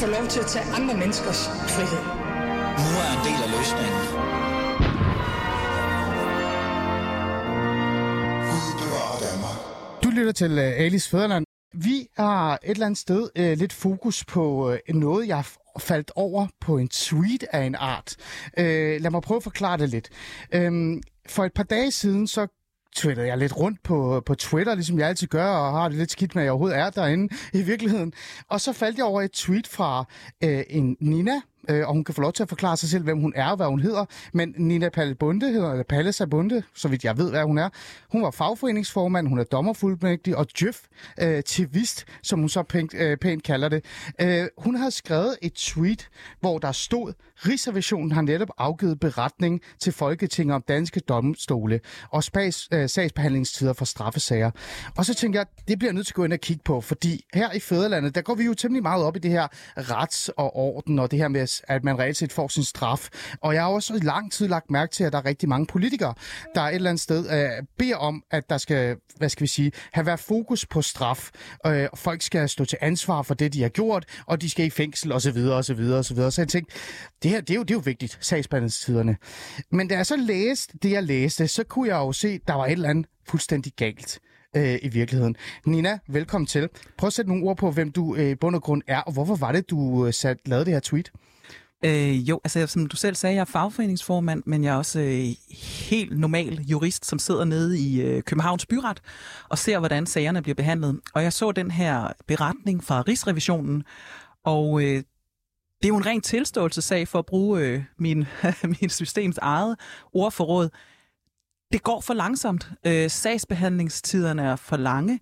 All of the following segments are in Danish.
få lov til at tage andre menneskers frihed. Nu er en del af løsningen. Du lytter til uh, Alice Fæderland. Vi har et eller andet sted uh, lidt fokus på uh, noget, jeg faldt over på en tweet af en art. Uh, lad mig prøve at forklare det lidt. Uh, for et par dage siden, så twittede jeg lidt rundt på, på Twitter, ligesom jeg altid gør, og har det lidt skidt med, at jeg overhovedet er derinde i virkeligheden. Og så faldt jeg over et tweet fra øh, en Nina, øh, og hun kan få lov til at forklare sig selv, hvem hun er og hvad hun hedder. Men Nina Palle Bunde hedder, eller Palle Sabunde, så vidt jeg ved, hvad hun er. Hun var fagforeningsformand, hun er dommerfuldmægtig og djøf øh, vist, som hun så pænt, øh, pænt kalder det. Øh, hun har skrevet et tweet, hvor der stod, Rigsrevisionen har netop afgivet beretning til Folketinget om danske domstole og spas, øh, sagsbehandlingstider for straffesager. Og så tænker jeg, det bliver jeg nødt til at gå ind og kigge på, fordi her i Fæderlandet, der går vi jo temmelig meget op i det her rets og orden og det her med at at man reelt set får sin straf. Og jeg har også i lang tid lagt mærke til, at der er rigtig mange politikere, der et eller andet sted øh, beder om, at der skal, hvad skal vi sige, have været fokus på straf. Øh, folk skal stå til ansvar for det, de har gjort, og de skal i fængsel osv. osv. osv. Så jeg tænkte, det her, det er jo, det er jo vigtigt, sagsbehandlingstiderne. Men da jeg så læste det, jeg læste, så kunne jeg jo se, at der var et eller andet fuldstændig galt øh, i virkeligheden. Nina, velkommen til. Prøv at sætte nogle ord på, hvem du øh, bund og grund er, og hvorfor var det, du øh, sat, lavede det her tweet? Øh, jo, altså som du selv sagde, jeg er fagforeningsformand, men jeg er også øh, helt normal jurist, som sidder nede i øh, Københavns Byret og ser, hvordan sagerne bliver behandlet. Og jeg så den her beretning fra Rigsrevisionen, og øh, det er jo en ren tilståelsesag for at bruge øh, min, min systems eget ordforråd. Det går for langsomt. Øh, sagsbehandlingstiderne er for lange.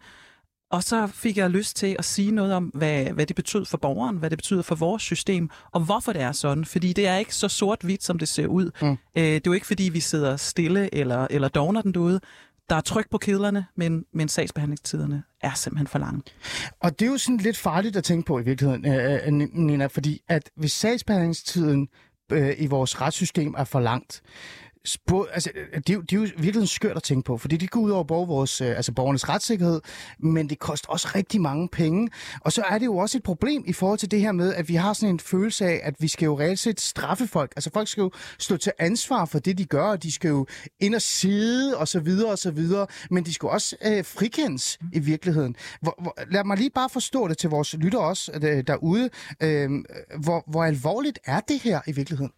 Og så fik jeg lyst til at sige noget om, hvad, hvad det betyder for borgeren, hvad det betyder for vores system, og hvorfor det er sådan. Fordi det er ikke så sort-hvidt, som det ser ud. Mm. Øh, det er jo ikke, fordi vi sidder stille eller, eller dogner den derude. Der er tryk på kedlerne, men, men sagsbehandlingstiderne er simpelthen for lange. Og det er jo sådan lidt farligt at tænke på i virkeligheden, øh, øh Nina, fordi at hvis sagsbehandlingstiden øh, i vores retssystem er for langt, Spå, altså, det, er jo, det er jo virkelig skørt at tænke på, fordi det går ud over borger, vores, øh, altså borgernes retssikkerhed, men det koster også rigtig mange penge. Og så er det jo også et problem i forhold til det her med, at vi har sådan en følelse af, at vi skal jo reelt set straffe folk. Altså folk skal jo stå til ansvar for det, de gør, og de skal jo ind og sidde, og så videre, og så videre, men de skal også øh, frikendes i virkeligheden. Hvor, hvor, lad mig lige bare forstå det til vores lytter også øh, derude. Øh, hvor, hvor alvorligt er det her i virkeligheden?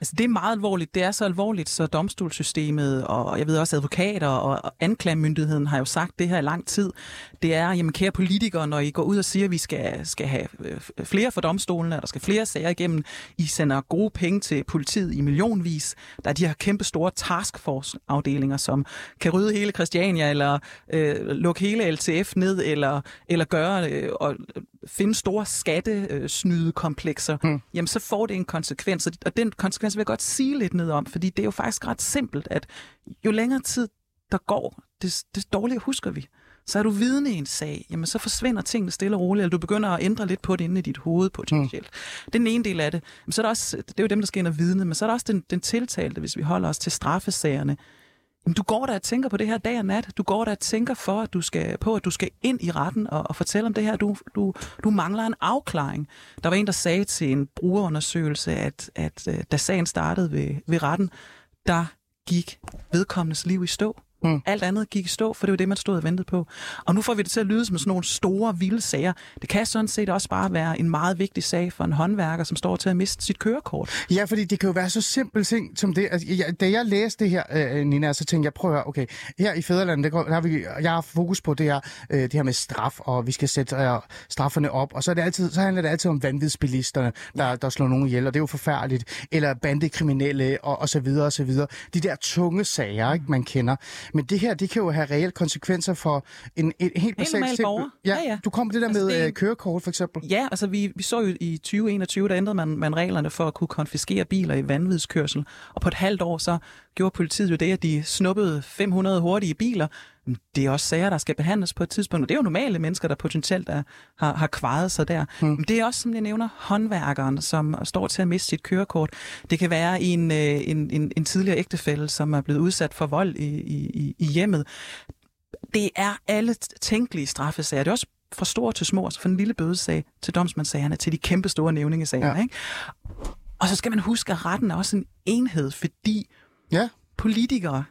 Altså, det er meget alvorligt. Det er så alvorligt, så domstolssystemet, og jeg ved også advokater og anklagemyndigheden har jo sagt det her i lang tid. Det er, jamen kære politikere, når I går ud og siger, at vi skal, skal have øh, flere for domstolene, og der skal flere sager igennem, I sender gode penge til politiet i millionvis. Der er de her kæmpe store taskforce-afdelinger, som kan rydde hele Christiania, eller øh, lukke hele LTF ned, eller, eller gøre øh, og finde store skattesnydekomplekser. Hmm. Jamen, så får det en konsekvens, og den konsekvens vil jeg godt sige lidt ned om, fordi det er jo faktisk ret simpelt, at jo længere tid der går, det, det dårligere husker vi. Så er du vidne i en sag, jamen så forsvinder tingene stille og roligt, eller du begynder at ændre lidt på det inde i dit hoved potentielt. Mm. Det er den ene del af det. Men så er der også, det er jo dem, der skal ind og vidne, men så er der også den, den tiltalte, hvis vi holder os til straffesagerne. Du går der og tænker på det her dag og nat. Du går der og tænker for, at du skal, på, at du skal ind i retten og, og fortælle om det her. Du, du, du mangler en afklaring. Der var en, der sagde til en brugerundersøgelse, at, at, at da sagen startede ved, ved retten, der gik vedkommendes liv i stå. Mm. Alt andet gik i stå, for det var det, man stod og ventede på. Og nu får vi det til at lyde som sådan nogle store, vilde sager. Det kan sådan set også bare være en meget vigtig sag for en håndværker, som står til at miste sit kørekort. Ja, fordi det kan jo være så simpelt ting som det. Altså, jeg, da jeg læste det her, øh, Nina, så tænkte jeg, prøv at høre, okay, her i Fæderlandet, der, der har vi, jeg har fokus på det her, øh, det her med straf, og vi skal sætte øh, strafferne op, og så, er det altid, så handler det altid om vanvidsbilisterne, der, der slår nogen ihjel, og det er jo forfærdeligt, eller bandekriminelle, og, og så videre, og så videre. De der tunge sager, ikke, man kender. Men det her, det kan jo have reelle konsekvenser for en, en helt basalt helt borger. Ja, ja, ja. Du kom det der altså, med det... Øh, kørekort, for eksempel. Ja, altså vi, vi så jo i 2021, der ændrede man, man reglerne for at kunne konfiskere biler i vanvidskørsel. Og på et halvt år, så gjorde politiet jo det, at de snuppede 500 hurtige biler. Det er også sager, der skal behandles på et tidspunkt, og det er jo normale mennesker, der potentielt er, har, har kvaret sig der. Mm. Det er også, som jeg nævner, håndværkeren, som står til at miste sit kørekort. Det kan være en, øh, en, en, en tidligere ægtefælle, som er blevet udsat for vold i, i, i hjemmet. Det er alle tænkelige straffesager. Det er også fra store til små, altså fra den lille bødesag til domsmandssagerne, til de kæmpe store nævningesager. Ja. Ikke? Og så skal man huske, at retten er også en enhed, fordi Ja. politikere,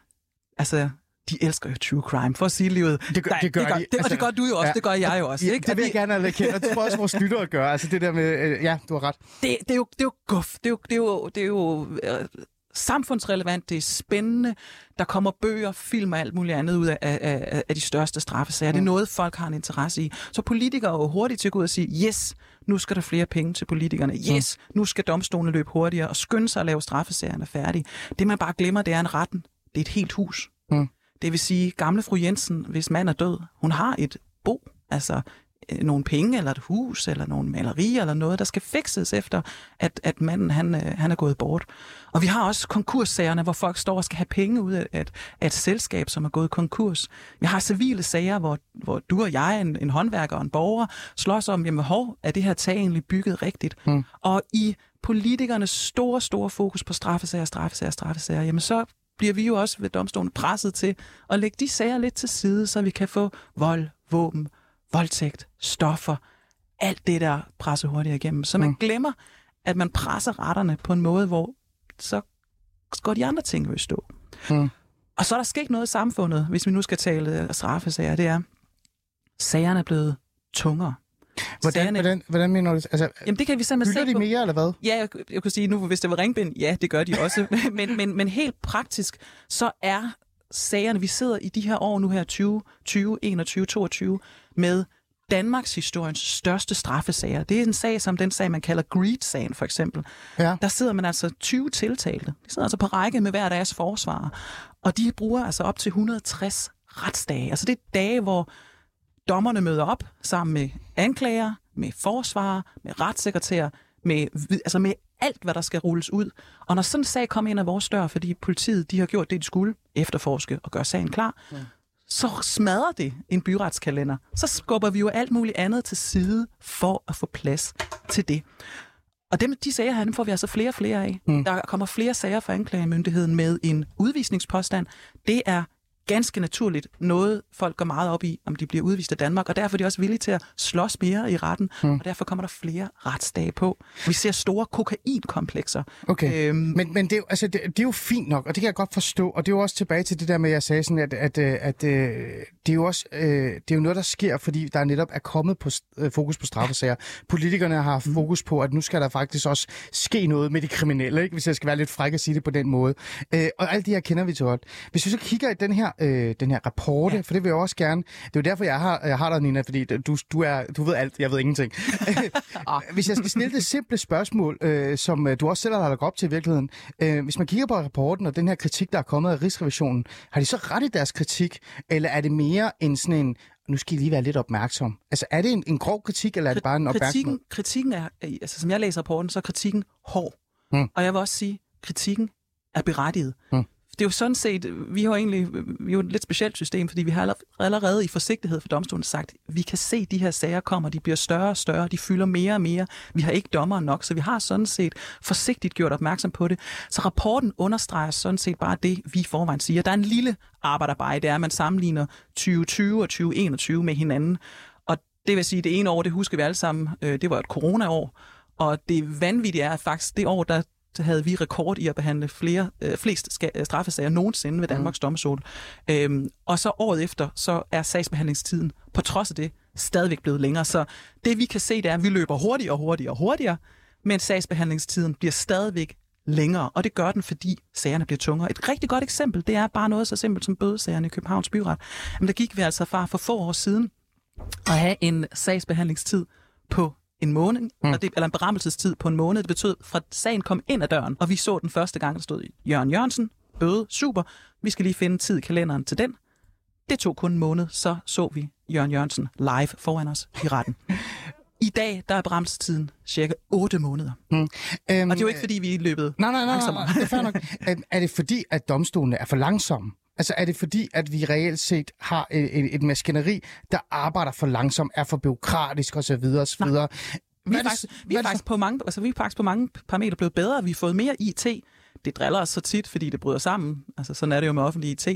altså de elsker jo true crime, for at sige livet. Det gør- det gør det gør, de. Det, og Altså, det gør du jo også, ja. det gør jeg jo også. Ja, ikke? det vil vi- jeg gerne anerkende, og det tror også, vores lyttere gør. Altså det der med, øh, ja, du har ret. det, det, er jo, det er jo guf. Det er jo, det er jo, det er jo øh, samfundsrelevant, det er spændende. Der kommer bøger, film og alt muligt andet ud af, af, af de største straffesager. Det er noget, folk har en interesse i. Så politikere er jo hurtigt til at gå ud og sige, yes, nu skal der flere penge til politikerne. Yes, nu skal domstolene løbe hurtigere og skynde sig at lave straffesagerne færdige. Det, man bare glemmer, det er en retten. Det er et helt hus. Mm. Det vil sige, gamle fru Jensen, hvis mand er død, hun har et bo, altså nogle penge, eller et hus, eller nogle malerier, eller noget, der skal fikses efter, at, at manden han, øh, han er gået bort. Og vi har også konkurssagerne, hvor folk står og skal have penge ud af et, af et selskab, som er gået konkurs. Vi har civile sager, hvor, hvor du og jeg, en, en håndværker og en borger, slås om, jamen hov, er det her tag egentlig bygget rigtigt? Mm. Og i politikernes store, store fokus på straffesager, straffesager, straffesager, jamen så bliver vi jo også ved domstolen presset til at lægge de sager lidt til side, så vi kan få vold, våben, voldtægt, stoffer, alt det der presser hurtigt igennem. Så man Mm. glemmer, at man presser retterne på en måde, hvor så går de andre ting jo stå. Mm. Og så er der sket noget i samfundet, hvis vi nu skal tale øh, straffesager, det er, sagerne er blevet tungere. Hvordan, Sagerne- hvordan, hvordan mener du det? Altså, Jamen det kan vi simpelthen se de på. mere, eller hvad? Ja, jeg, jeg kunne sige nu, hvis det var ringbind, ja, det gør de også. men, men, men helt praktisk, så er sagerne, vi sidder i de her år nu her, 20, 20 21, 22, med Danmarks historiens største straffesager. Det er en sag som den sag, man kalder Greed-sagen for eksempel. Ja. Der sidder man altså 20 tiltalte. De sidder altså på række med hver deres forsvar. Og de bruger altså op til 160 retsdage. Altså det er dage, hvor dommerne møder op sammen med anklager, med forsvarer, med retssekretær, med, altså med alt, hvad der skal rulles ud. Og når sådan en sag kommer ind ad vores dør, fordi politiet de har gjort det, de skulle, efterforske og gøre sagen klar, ja. så smadrer det en byretskalender. Så skubber vi jo alt muligt andet til side for at få plads til det. Og dem, de sager her, dem får vi altså flere og flere af. Mm. Der kommer flere sager fra anklagemyndigheden med en udvisningspåstand. Det er ganske naturligt noget, folk går meget op i, om de bliver udvist af Danmark, og derfor er de også villige til at slås mere i retten, mm. og derfor kommer der flere retsdage på. Vi ser store kokainkomplekser. Okay, Øhm, men, men det, er altså, det, det er jo fint nok, og det kan jeg godt forstå. Og det er jo også tilbage til det der med, at jeg sagde sådan, at, at, øh, at, at det er jo også øh, det er jo noget, der sker, fordi der netop er kommet på, øh, fokus på straffesager. Politikerne har haft fokus på, at nu skal der faktisk også ske noget med de kriminelle, ikke? hvis jeg skal være lidt fræk at sige det på den måde. Øh, og alt det her kender vi til godt. Hvis vi så kigger i den her, øh, den her rapporte, ja. for det vil jeg også gerne. Det er jo derfor, jeg har, jeg har dig, Nina, fordi du, du, er, du ved alt, jeg ved ingenting. hvis jeg skal stille det simple spørgsmål, øh, som øh, du også selv har lagt op til i virkeligheden. Øh, hvis man kigger på rapporten og den her kritik, der er kommet af Rigsrevisionen, har de så ret i deres kritik, eller er det mere en sådan en, nu skal I lige være lidt opmærksom. Altså er det en, en grov kritik, eller er det bare en opmærksomhed? kritikken, kritikken er, altså som jeg læser rapporten, så er kritikken hård. Mm. Og jeg vil også sige, kritikken er berettiget. Mm. Det er jo sådan set, vi har jo egentlig vi har jo et lidt specielt system, fordi vi har allerede- i forsigtighed for domstolen sagt, vi kan se, at de her sager kommer, de bliver større og større, de fylder mere og mere. Vi har ikke dommer nok, så vi har sådan set forsigtigt gjort opmærksom på det. Så rapporten understreger sådan set bare det, vi i forvejen siger. Der er en lille arbejderbej, det er, at man sammenligner 2020 og 2021 med hinanden. Og det vil sige, at det ene år, det husker vi alle sammen, øh, det var et coronaår. Og det vanvittige er at faktisk, det år, der havde vi rekord i at behandle flere, øh, flest ska- øh, straffesager nogensinde ved Danmarks mm. domstol. Øhm, og så året efter, så er sagsbehandlingstiden på trods af det stadigvæk blevet længere. Så det vi kan se, det er, at vi løber hurtigere og hurtigere og hurtigere, men sagsbehandlingstiden bliver stadigvæk længere, og det gør den, fordi sagerne bliver tungere. Et rigtig godt eksempel, det er bare noget så simpelt som bødesagerne i Københavns Byret. Men der gik vi altså fra for få år siden at have en sagsbehandlingstid på en måned, mm. og det, eller en berammelsestid på en måned. Det betød, fra sagen kom ind ad døren, og vi så den første gang, der stod Jørgen Jørgensen, bøde, super, vi skal lige finde tid i kalenderen til den. Det tog kun en måned, så så vi Jørgen Jørgensen live foran os i retten. I dag, der er berammelsestiden cirka 8 måneder. Mm. Og det er jo ikke, fordi vi er løbet Nej, nej, nej, nej, langsommere. nej, det er nok. Er, er det fordi, at domstolene er for langsomme? Altså er det fordi, at vi reelt set har et, et, et maskineri, der arbejder for langsomt, er for byråkratisk osv. osv. Vi er, faktisk, vi, er faktisk på mange, altså, vi er faktisk på mange parametre blevet bedre. Vi har fået mere IT. det driller os så tit, fordi det bryder sammen. Altså, sådan er det jo med offentlig IT.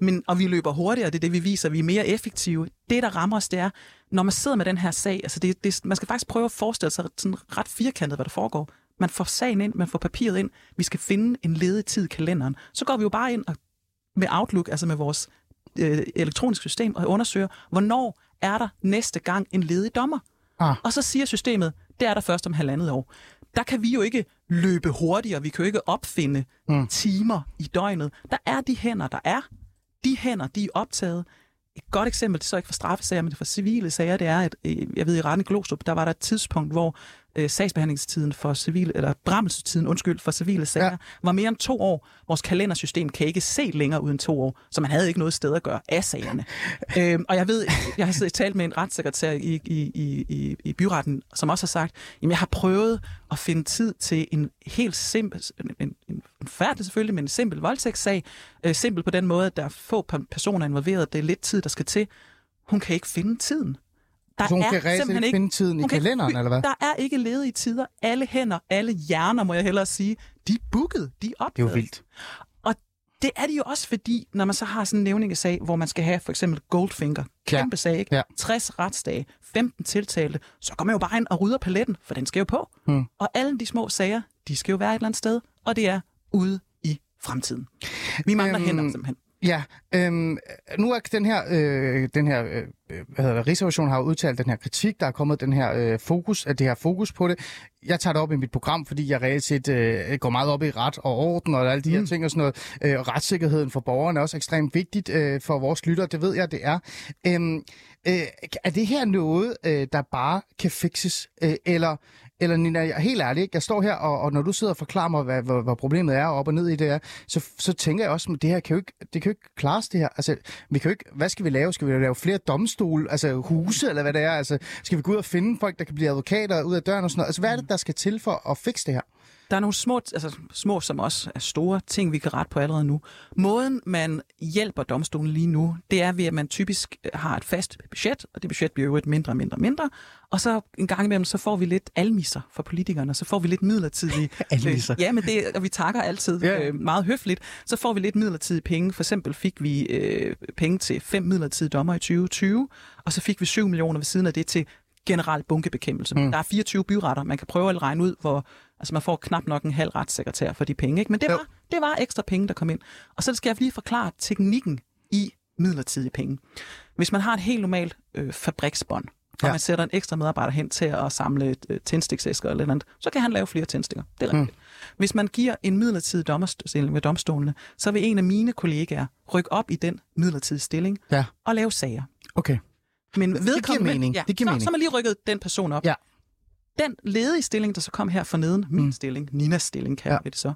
Men, og vi løber hurtigere, det er det, vi viser. Vi er mere effektive. Det, der rammer os, det er, når man sidder med den her sag, altså det, det, man skal faktisk prøve at forestille sig sådan ret firkantet, hvad der foregår. Man får sagen ind, man får papiret ind, vi skal finde en ledig tid i kalenderen. Så går vi jo bare ind og med Outlook, altså med vores øh, elektroniske system, og undersøger, hvornår er der næste gang en ledig dommer. Ah. Og så siger systemet, det er der først om halvandet år. Der kan vi jo ikke løbe hurtigere, vi kan jo ikke opfinde mm. timer i døgnet. Der er de hænder, der er. De hænder, de er optaget. Et godt eksempel, det er så ikke for straffesager, men for civile sager, det er, at øh, jeg ved, i retten Glostrup, der var der et tidspunkt, hvor øh, sagsbehandlingstiden for civile, eller brammelsetiden, undskyld, for civile sager, ja. var mere end to år. Vores kalendersystem kan ikke se længere uden to år, så man havde ikke noget sted at gøre af sagerne. øhm, og jeg ved, jeg har siddet talt med en retssekretær i, i, i, i, i byretten, som også har sagt, jamen jeg har prøvet at finde tid til en helt simpel, en, en, en færdig selvfølgelig, men en simpel voldtægtssag. Øh, simpel på den måde, at der er få personer involveret, det er lidt tid, der skal til. Hun kan ikke finde tiden. Der så hun er kan simpelthen ikke finde tiden i kalenderen, eller hvad? Der er ikke ledige tider. Alle hænder, alle hjerner, må jeg hellere sige, de er booket, de er opdaget. Det er jo vildt. Og det er det jo også fordi, når man så har sådan en nævningesag, hvor man skal have for eksempel Goldfinger, kæmpe ja. sag, ikke? Ja. 60 retsdage, 15 tiltalte, så går man jo bare ind og rydder paletten, for den skal jo på. Hmm. Og alle de små sager, de skal jo være et eller andet sted, og det er ude i fremtiden. Vi mangler øhm, hænder simpelthen. Ja, øhm, nu er den her, øh, den her øh, hvad hedder det, Rigsrevisionen har udtalt den her kritik, der er kommet den her øh, fokus, at det her fokus på det. Jeg tager det op i mit program, fordi jeg reelt set øh, går meget op i ret og orden og alle de her mm. ting og sådan noget. Øh, retssikkerheden for borgerne er også ekstremt vigtigt øh, for vores lyttere, det ved jeg, det er. Øhm, øh, er det her noget, øh, der bare kan fixes, øh, eller eller Nina, jeg helt ærligt, ikke? jeg står her, og, og når du sidder og forklarer mig, hvad, hvad, hvad problemet er, op og ned i det er, så, så tænker jeg også, at det her kan jo ikke, det kan jo ikke klares det her. Altså, vi kan jo ikke, hvad skal vi lave? Skal vi lave flere domstole, altså huse, eller hvad det er? Altså, skal vi gå ud og finde folk, der kan blive advokater ud af døren og sådan noget? Altså, hvad er det, der skal til for at fikse det her? Der er nogle små, altså små som også er store ting, vi kan rette på allerede nu. Måden, man hjælper domstolen lige nu, det er ved, at man typisk har et fast budget, og det budget bliver jo et mindre og mindre og mindre. Og så en gang imellem, så får vi lidt almisser for politikerne, så får vi lidt midlertidige... almisser? Øh, ja, men det, og vi takker altid ja. øh, meget høfligt. Så får vi lidt midlertidige penge. For eksempel fik vi øh, penge til fem midlertidige dommer i 2020, og så fik vi 7 millioner ved siden af det til generel bunkebekæmpelse. Mm. Der er 24 byretter. Man kan prøve at regne ud, hvor altså man får knap nok en halv retssekretær for de penge. Ikke? Men det var, det var ekstra penge, der kom ind. Og så skal jeg lige forklare teknikken i midlertidige penge. Hvis man har et helt normalt øh, fabriksbånd, og ja. man sætter en ekstra medarbejder hen til at samle øh, tændstiksæsker eller andet, så kan han lave flere tændstikker. Det er mm. rigtigt. Mm. Hvis man giver en midlertidig dommerstilling med domstolene, så vil en af mine kollegaer rykke op i den midlertidige stilling ja. og lave sager. Okay. Men vedkommende, det giver mening. Ja, det giver så, mening. så man lige rykket den person op. Ja. Den ledige stilling, der så kom her forneden, min mm. stilling, Ninas stilling, kan ja. det så,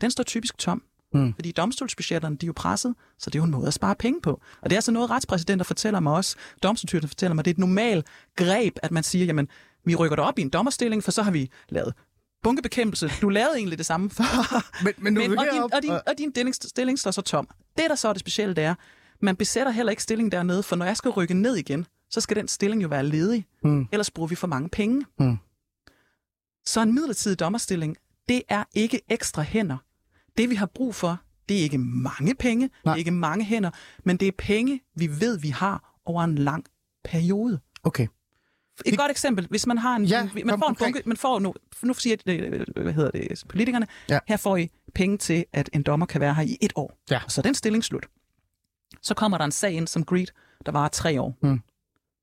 den står typisk tom. Mm. Fordi domstolsbudgetterne, de er jo presset, så det er jo en måde at spare penge på. Og det er altså noget, retspræsidenter fortæller mig også, domstolsstyrelsen fortæller mig, det er et normalt greb, at man siger, jamen, vi rykker dig op i en dommerstilling, for så har vi lavet bunkebekæmpelse. Du lavede egentlig det samme før. Men, men, men og, din, og, din, og din stilling, stilling står så tom. Det, der så er det specielle, det er, man besætter heller ikke stillingen dernede, for når jeg skal rykke ned igen, så skal den stilling jo være ledig. Mm. Ellers bruger vi for mange penge. Mm. Så en midlertidig dommerstilling, det er ikke ekstra hænder. Det vi har brug for, det er ikke mange penge, Nej. det er ikke mange hænder, men det er penge, vi ved, vi har over en lang periode. Okay. Et det... godt eksempel, hvis man har en, ja, man får en bunke, man får nu, nu siger det, øh, hvad hedder det, politikerne, ja. her får I penge til, at en dommer kan være her i et år. Ja. Og så er den stilling slut. Så kommer der en sag ind som Greed, der var tre år. Mm.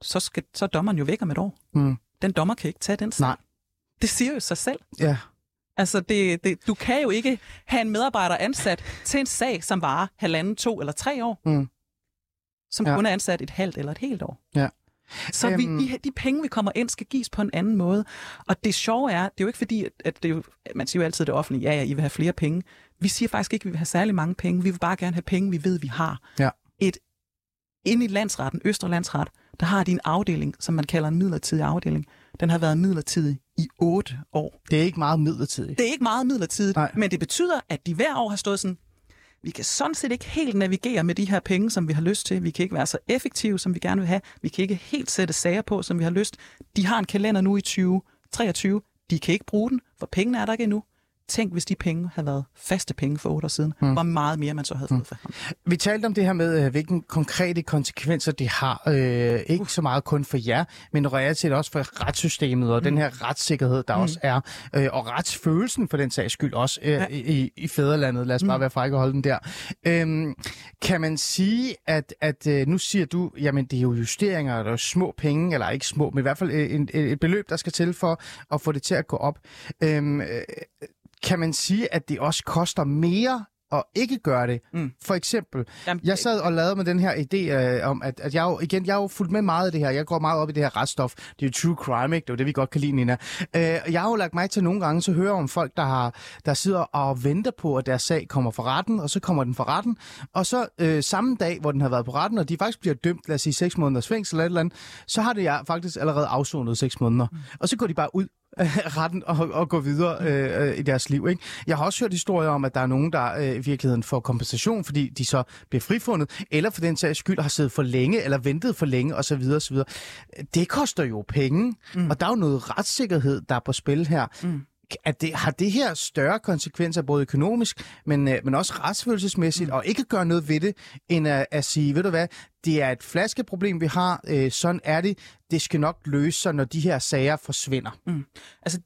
Så, skal, så er dommeren jo væk om et år. Mm. Den dommer kan ikke tage den sag. Nej. Det siger jo sig selv. Ja. Altså, det, det, du kan jo ikke have en medarbejder ansat til en sag, som varer halvanden, to eller tre år, mm. som ja. kun er ansat et halvt eller et helt år. Ja. Så vi, øhm. de, de penge, vi kommer ind, skal gives på en anden måde. Og det sjove er, det er jo ikke fordi, at det jo, man siger jo altid det offentlige, ja, ja, I vil have flere penge. Vi siger faktisk ikke, at vi vil have særlig mange penge. Vi vil bare gerne have penge, vi ved, vi har. Ja. Et, inde i landsretten, Østre Landsret, der har de en afdeling, som man kalder en midlertidig afdeling. Den har været midlertidig i otte år. Det er ikke meget midlertidigt. Det er ikke meget midlertidigt, Nej. men det betyder, at de hver år har stået sådan, vi kan sådan set ikke helt navigere med de her penge, som vi har lyst til. Vi kan ikke være så effektive, som vi gerne vil have. Vi kan ikke helt sætte sager på, som vi har lyst. De har en kalender nu i 2023. De kan ikke bruge den, for pengene er der ikke endnu. Tænk, hvis de penge havde været faste penge for otte år siden, mm. hvor meget mere man så havde fået for ham. Vi talte om det her med, øh, hvilke konkrete konsekvenser det har. Øh, ikke så meget kun for jer, men reelt set også for retssystemet og mm. den her retssikkerhed, der mm. også er. Øh, og retsfølelsen for den sags skyld også øh, ja. i, i fædrelandet. Lad os bare mm. være frække og holde den der. Øh, kan man sige, at, at øh, nu siger du, jamen det er jo justeringer, der er små penge, eller ikke små, men i hvert fald et, et beløb, der skal til for at få det til at gå op. Øh, kan man sige, at det også koster mere at ikke gøre det. Mm. For eksempel, Jamen, jeg sad og lavede med den her idé øh, om, at, at jeg jo, igen, jeg har jo fulgt med meget af det her. Jeg går meget op i det her retsstof. Det er jo true crime, ikke? Det er det, vi godt kan lide, Nina. Øh, jeg har jo lagt mig til nogle gange, så hører om folk, der, har, der sidder og venter på, at deres sag kommer for retten, og så kommer den for retten. Og så øh, samme dag, hvor den har været på retten, og de faktisk bliver dømt, lad os sige, 6 måneders fængsel eller et eller andet, så har det jeg faktisk allerede afsonet 6 måneder. Mm. Og så går de bare ud retten og, og gå videre øh, øh, i deres liv. Ikke? Jeg har også hørt historier om, at der er nogen, der øh, i virkeligheden får kompensation, fordi de så bliver frifundet, eller for den sags skyld har siddet for længe, eller ventet for længe osv. osv. Det koster jo penge, mm. og der er jo noget retssikkerhed, der er på spil her. Mm at det, har det her større konsekvenser, både økonomisk, men, øh, men også retsfølelsesmæssigt, mm. og ikke gøre noget ved det, end at, at sige, ved du hvad, det er et flaskeproblem, vi har, øh, sådan er det, det skal nok løse sig, når de her sager forsvinder. Mm. Altså,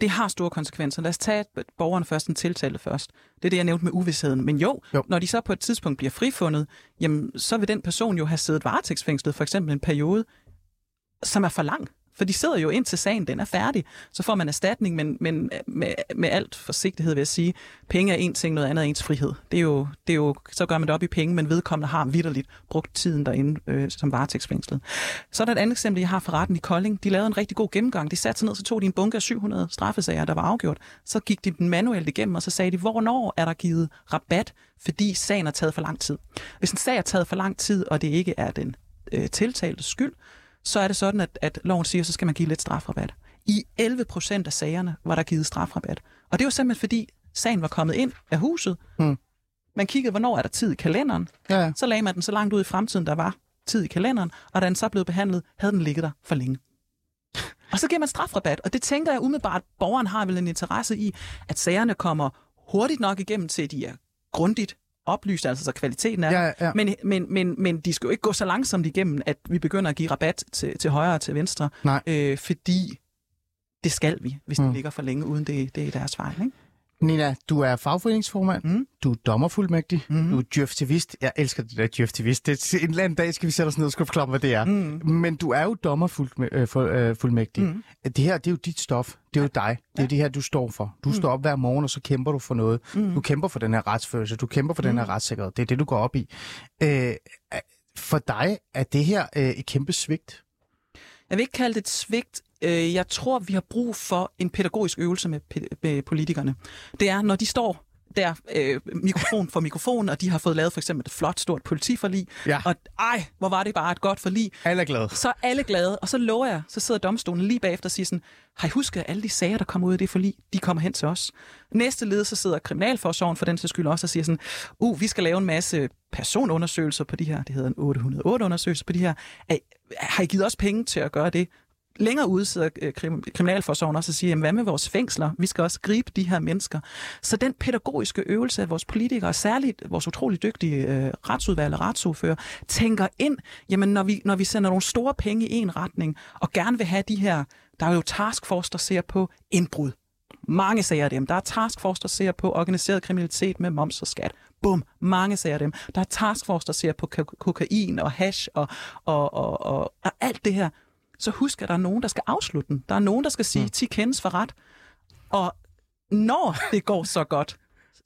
det har store konsekvenser. Lad os tage borgerne først, en tiltale først. Det er det, jeg nævnte med uvidsheden. Men jo, jo, når de så på et tidspunkt bliver frifundet, jamen, så vil den person jo have siddet varetægtsfængslet for eksempel en periode, som er for lang. For de sidder jo indtil sagen, den er færdig. Så får man erstatning, men, men øh, med, med alt forsigtighed vil jeg sige, penge er en ting, noget andet er ens frihed. Det er jo, det er jo, så gør man det op i penge, men vedkommende har vidderligt brugt tiden derinde øh, som varetægtsfængslet. Så er der et andet eksempel, jeg har fra retten i Kolding. De lavede en rigtig god gennemgang. De satte sig ned, så tog de en bunke af 700 straffesager, der var afgjort. Så gik de den manuelt igennem, og så sagde de, hvornår er der givet rabat, fordi sagen er taget for lang tid. Hvis en sag er taget for lang tid, og det ikke er den øh, tiltalte skyld, så er det sådan, at, at loven siger, så skal man give lidt strafrabat. I 11 procent af sagerne var der givet strafrabat. Og det var simpelthen fordi, sagen var kommet ind af huset. Mm. Man kiggede, hvornår er der tid i kalenderen. Ja, ja. Så lagde man den så langt ud i fremtiden, der var tid i kalenderen, og da den så blev behandlet, havde den ligget der for længe. Og så giver man strafrabat, og det tænker jeg umiddelbart, at borgeren har vel en interesse i, at sagerne kommer hurtigt nok igennem til, at de er grundigt oplyst, altså så kvaliteten er ja, ja. Men, men, men, men de skal jo ikke gå så langsomt igennem, at vi begynder at give rabat til, til højre og til venstre, Nej. Øh, fordi det skal vi, hvis mm. det ligger for længe, uden det, det er deres fejl. Ikke? Nina, du er fagforeningsformand, mm. du er dommerfuldmægtig, mm. du er djøftivist. Jeg elsker det der djøftivist. Det, en eller anden dag skal vi sætte os ned og skal forklare, hvad det er. Mm. Men du er jo dommerfuldmægtig. Øh, mm. Det her, det er jo dit stof. Det er jo dig. Det er ja. det her, du står for. Du mm. står op hver morgen, og så kæmper du for noget. Mm. Du kæmper for den her retsfølelse. Du kæmper for mm. den her retssikkerhed. Det er det, du går op i. Øh, for dig er det her øh, et kæmpe svigt. Jeg vil ikke kalde det et svigt. Øh, jeg tror, vi har brug for en pædagogisk øvelse med, med politikerne. Det er, når de står der øh, mikrofon for mikrofon, og de har fået lavet for eksempel et flot, stort politiforlig. Ja. Og ej, hvor var det bare et godt forlig. Alle er glade. Så er alle glade, og så lover jeg, så sidder domstolen lige bagefter og siger sådan, har I husket, at alle de sager, der kommer ud af det forlig, de kommer hen til os. Næste led, så sidder Kriminalforsorgen for den til skyld også og siger sådan, uh, vi skal lave en masse personundersøgelser på de her, det hedder en 808 undersøgelser på de her. Har I givet os penge til at gøre det? Længere ude sidder øh, krim, Kriminalforsorgen også og siger, jamen, hvad med vores fængsler? Vi skal også gribe de her mennesker. Så den pædagogiske øvelse af vores politikere, særligt vores utrolig dygtige øh, retsudvalg og retsordfører, tænker ind, jamen når vi, når vi sender nogle store penge i en retning, og gerne vil have de her, der er jo taskforce, der ser på indbrud. Mange sager af dem. Der er taskforce, der ser på organiseret kriminalitet med moms og skat. Bum, mange sager af dem. Der er taskforce, der ser på kokain og hash og, og, og, og, og alt det her så husk, at der er nogen, der skal afslutte den. Der er nogen, der skal sige, mm. 10 kendes for ret. Og når det går så godt,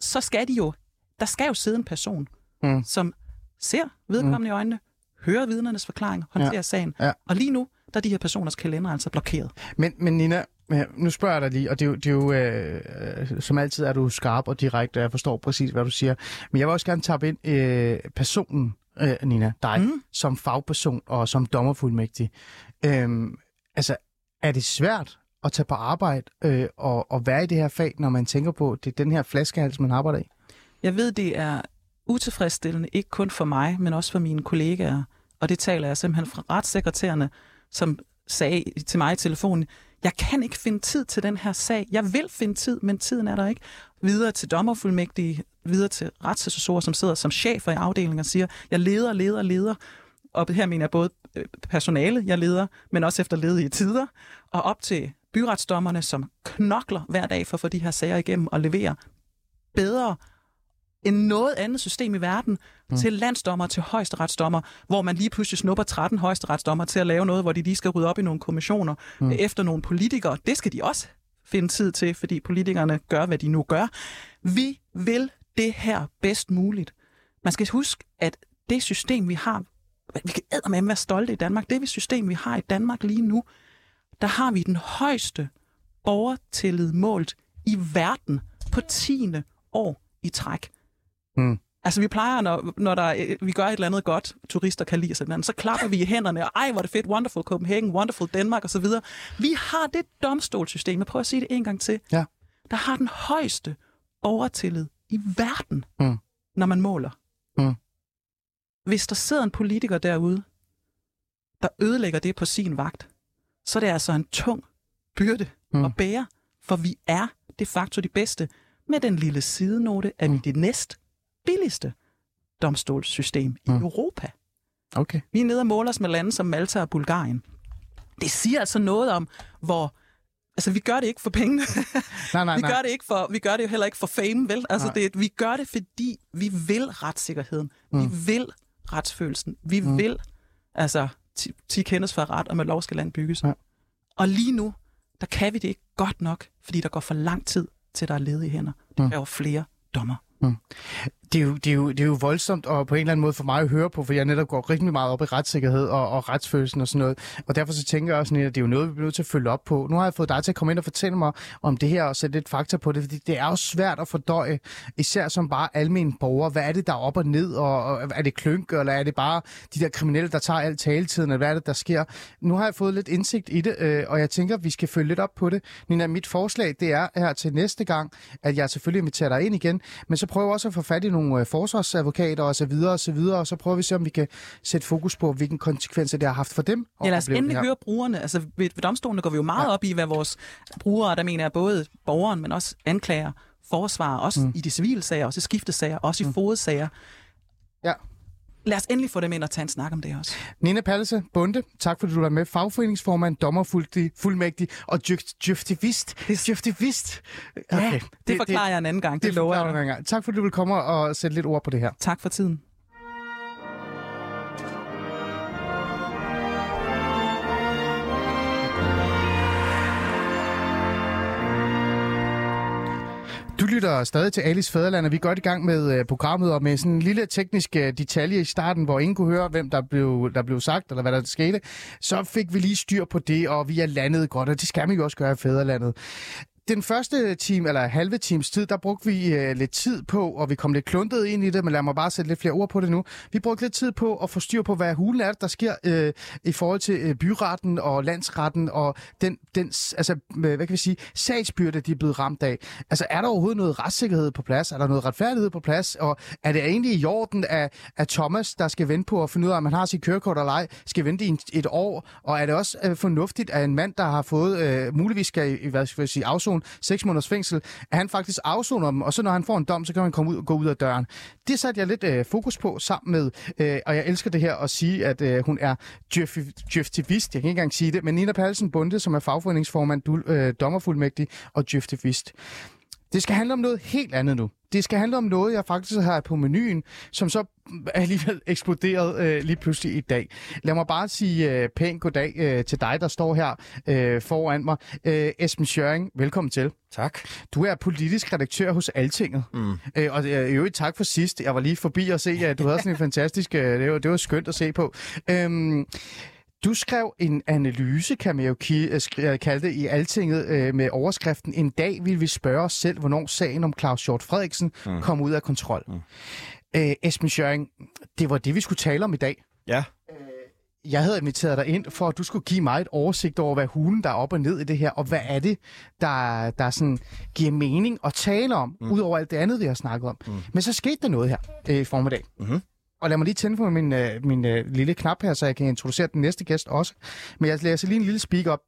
så skal de jo, der skal jo sidde en person, mm. som ser vedkommende mm. i øjnene, hører vidnernes forklaring, håndterer ja. sagen. Ja. Og lige nu, der er de her personers kalender altså blokeret. Men, men Nina, nu spørger jeg dig lige, og det er jo, det er jo øh, som altid er du skarp og direkte, og jeg forstår præcis, hvad du siger. Men jeg vil også gerne tage ind øh, personen, øh, Nina, dig, mm. som fagperson og som dommerfuldmægtig. Øhm, altså, er det svært at tage på arbejde øh, og, og være i det her fag, når man tænker på, det er den her flaskehals, man arbejder i? Jeg ved, det er utilfredsstillende, ikke kun for mig, men også for mine kollegaer. Og det taler jeg simpelthen fra retssekretærerne, som sagde til mig i telefonen, Jeg kan ikke finde tid til den her sag. Jeg vil finde tid, men tiden er der ikke. Videre til dommerfuldmægtige, videre til retsassessorer, som sidder som chefer i afdelingen og siger, jeg leder, leder, leder. Og her mener jeg både øh, personale, jeg leder, men også efter ledige tider. Og op til byretsdommerne, som knokler hver dag for at få de her sager igennem og levere bedre end noget andet system i verden mm. til landsdommer, til højesteretsdommer, hvor man lige pludselig snupper 13 højesteretsdommer til at lave noget, hvor de lige skal rydde op i nogle kommissioner mm. efter nogle politikere. Det skal de også finde tid til, fordi politikerne gør, hvad de nu gør. Vi vil det her bedst muligt. Man skal huske, at det system, vi har, vi kan med være stolte i Danmark, det system, vi har i Danmark lige nu, der har vi den højeste borgertillid målt i verden på 10. år i træk. Mm. Altså vi plejer, når, når der, vi gør et eller andet godt, turister kan lide sådan så klapper vi i hænderne, og ej, hvor er det fedt, wonderful Copenhagen, wonderful Danmark osv. Vi har det domstolssystem, jeg prøver at sige det en gang til, ja. der har den højeste borgertillid i verden, mm. når man måler. Mm. Hvis der sidder en politiker derude, der ødelægger det på sin vagt, så er det altså en tung byrde mm. at bære, for vi er de facto de bedste med den lille sidenote, at vi mm. det næst billigste domstolssystem mm. i Europa. Okay. Vi er nede og måler os med lande som Malta og Bulgarien. Det siger altså noget om, hvor Altså, vi gør det ikke for pengene. nej, nej, vi gør det ikke for, vi gør det jo heller ikke for fame, vel? Altså, det, vi gør det, fordi vi vil retssikkerheden. Mm. Vi vil retsfølelsen. Vi mm. vil, altså, 10 kendes for ret, og med lov skal land bygges. Ja. Og lige nu, der kan vi det ikke godt nok, fordi der går for lang tid til der er ledige hænder. Det mm. kræver flere dommer. Mm det er, jo, det, er jo, det er jo voldsomt, og på en eller anden måde for mig at høre på, for jeg netop går rigtig meget op i retssikkerhed og, og retsfølelsen og sådan noget. Og derfor så tænker jeg også, at det er jo noget, vi bliver nødt til at følge op på. Nu har jeg fået dig til at komme ind og fortælle mig om det her og sætte lidt fakta på det, fordi det er jo svært at fordøje, især som bare almen borger. Hvad er det, der er op og ned, og, og er det klønk, eller er det bare de der kriminelle, der tager alt taletiden, eller hvad er det, der sker? Nu har jeg fået lidt indsigt i det, øh, og jeg tænker, at vi skal følge lidt op på det. Nina, mit forslag, det er her til næste gang, at jeg selvfølgelig inviterer dig ind igen, men så prøver også at få fat i nogle øh, forsvars advokater og så videre og så videre, og så prøver vi at se, om vi kan sætte fokus på, hvilken konsekvenser det har haft for dem. Ja, lad os endelig høre brugerne. Altså ved, ved domstolene går vi jo meget ja. op i, hvad vores brugere, der mener både borgeren, men også anklager, forsvar, også mm. i de civile sager, også i skiftesager, også i mm. fodsager. Ja. Lad os endelig få dem ind og tage en snak om det også. Nina Pallese, Bunde, tak fordi du var med. Fagforeningsformand, dommerfuldmægtig og djøftivist. Djøftivist. Okay. Ja, det, det forklarer det, jeg en anden gang, det, det lover jeg. Gang. Tak fordi du vil komme og sætte lidt ord på det her. Tak for tiden. Lytter stadig til Alice Fæderland, og vi er godt i gang med uh, programmet, og med sådan en lille teknisk uh, detalje i starten, hvor ingen kunne høre, hvem der blev, der blev sagt, eller hvad der skete, så fik vi lige styr på det, og vi er landet godt, og det skal man jo også gøre i Fæderlandet den første time, eller halve times tid, der brugte vi øh, lidt tid på, og vi kom lidt kluntet ind i det, men lad mig bare sætte lidt flere ord på det nu. Vi brugte lidt tid på at få styr på, hvad hulen er, der sker øh, i forhold til øh, byretten og landsretten, og den, den altså, hvad kan vi sige, sagsbyrde, de er blevet ramt af. Altså, er der overhovedet noget retssikkerhed på plads? Er der noget retfærdighed på plads? Og er det egentlig i orden, at, at Thomas, der skal vente på at finde ud af, om man har sit kørekort eller ej, skal vente i et år? Og er det også øh, fornuftigt, at en mand, der har fået, øh, muligvis skal, hvad skal jeg sige, afzone afzone 6 måneders fængsel, at han faktisk afsoner dem, og så når han får en dom, så kan han komme ud og gå ud af døren. Det satte jeg lidt øh, fokus på sammen med, øh, og jeg elsker det her at sige, at øh, hun er djøftivist, jeg kan ikke engang sige det, men Nina Palsen Bunde, som er fagforeningsformand, du, øh, dommerfuldmægtig og djøftivist. Det skal handle om noget helt andet nu. Det skal handle om noget, jeg faktisk har på menuen, som så alligevel eksploderet øh, lige pludselig i dag. Lad mig bare sige øh, pænt goddag øh, til dig, der står her øh, foran mig. Øh, Esben Schøring, velkommen til. Tak. Du er politisk redaktør hos Altinget. Mm. Øh, og øh, øvrigt tak for sidst. Jeg var lige forbi og se, at du havde sådan en fantastisk... Øh, det, var, det var skønt at se på. Øh, du skrev en analyse, kan man jo øh, øh, kalde det, i Altinget øh, med overskriften En dag vil vi spørge os selv, hvornår sagen om Claus Hjort Frederiksen mm. kom ud af kontrol. Mm. Øh, Esben Schøring, det var det, vi skulle tale om i dag. Ja. Jeg havde inviteret dig ind, for at du skulle give mig et oversigt over, hvad hulen der er op og ned i det her, og hvad er det, der, der sådan giver mening at tale om, mm. udover alt det andet, vi har snakket om. Mm. Men så skete der noget her øh, i formiddag. Mm-hmm. Og lad mig lige tænde for min, øh, min øh, lille knap her, så jeg kan introducere den næste gæst også. Men jeg læser lige en lille speak op.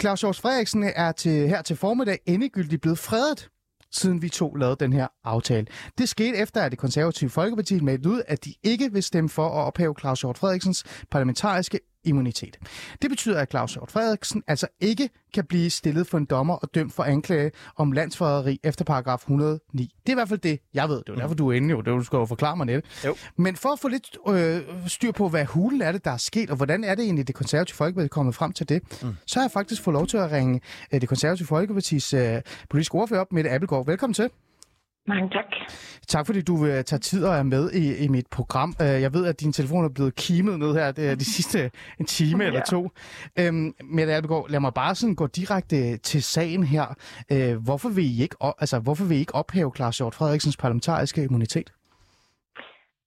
Claus Hjort Frederiksen er til, her til formiddag endegyldigt blevet fredet siden vi to lavede den her aftale. Det skete efter, at det konservative Folkeparti meldte ud, at de ikke vil stemme for at ophæve Claus Hjort Frederiksens parlamentariske immunitet. Det betyder, at Claus Hjort Frederiksen altså ikke kan blive stillet for en dommer og dømt for anklage om landsforræderi efter paragraf 109. Det er i hvert fald det, jeg ved. Det er derfor, du er inde jo. Det du skal jo forklare mig lidt. Jo. Men for at få lidt øh, styr på, hvad hulen er det, der er sket, og hvordan er det egentlig, det konservative Folkeparti kommet frem til det, mm. så har jeg faktisk fået lov til at ringe øh, det konservative Folkepartis øh, politiske ordfører op, Mette Appelgaard. Velkommen til. Mange tak. Tak fordi du vil tage tid og er med i, i mit program. Øh, Jeg ved, at din telefon er blevet kimet ned her det er de sidste en time eller to. Øhm, Mette Albegaard, lad mig bare sådan gå direkte til sagen her. Øh, Hvorfor vil I ikke, altså, hvorfor vil I ikke ophæve Claus Hjort Frederiksens parlamentariske immunitet?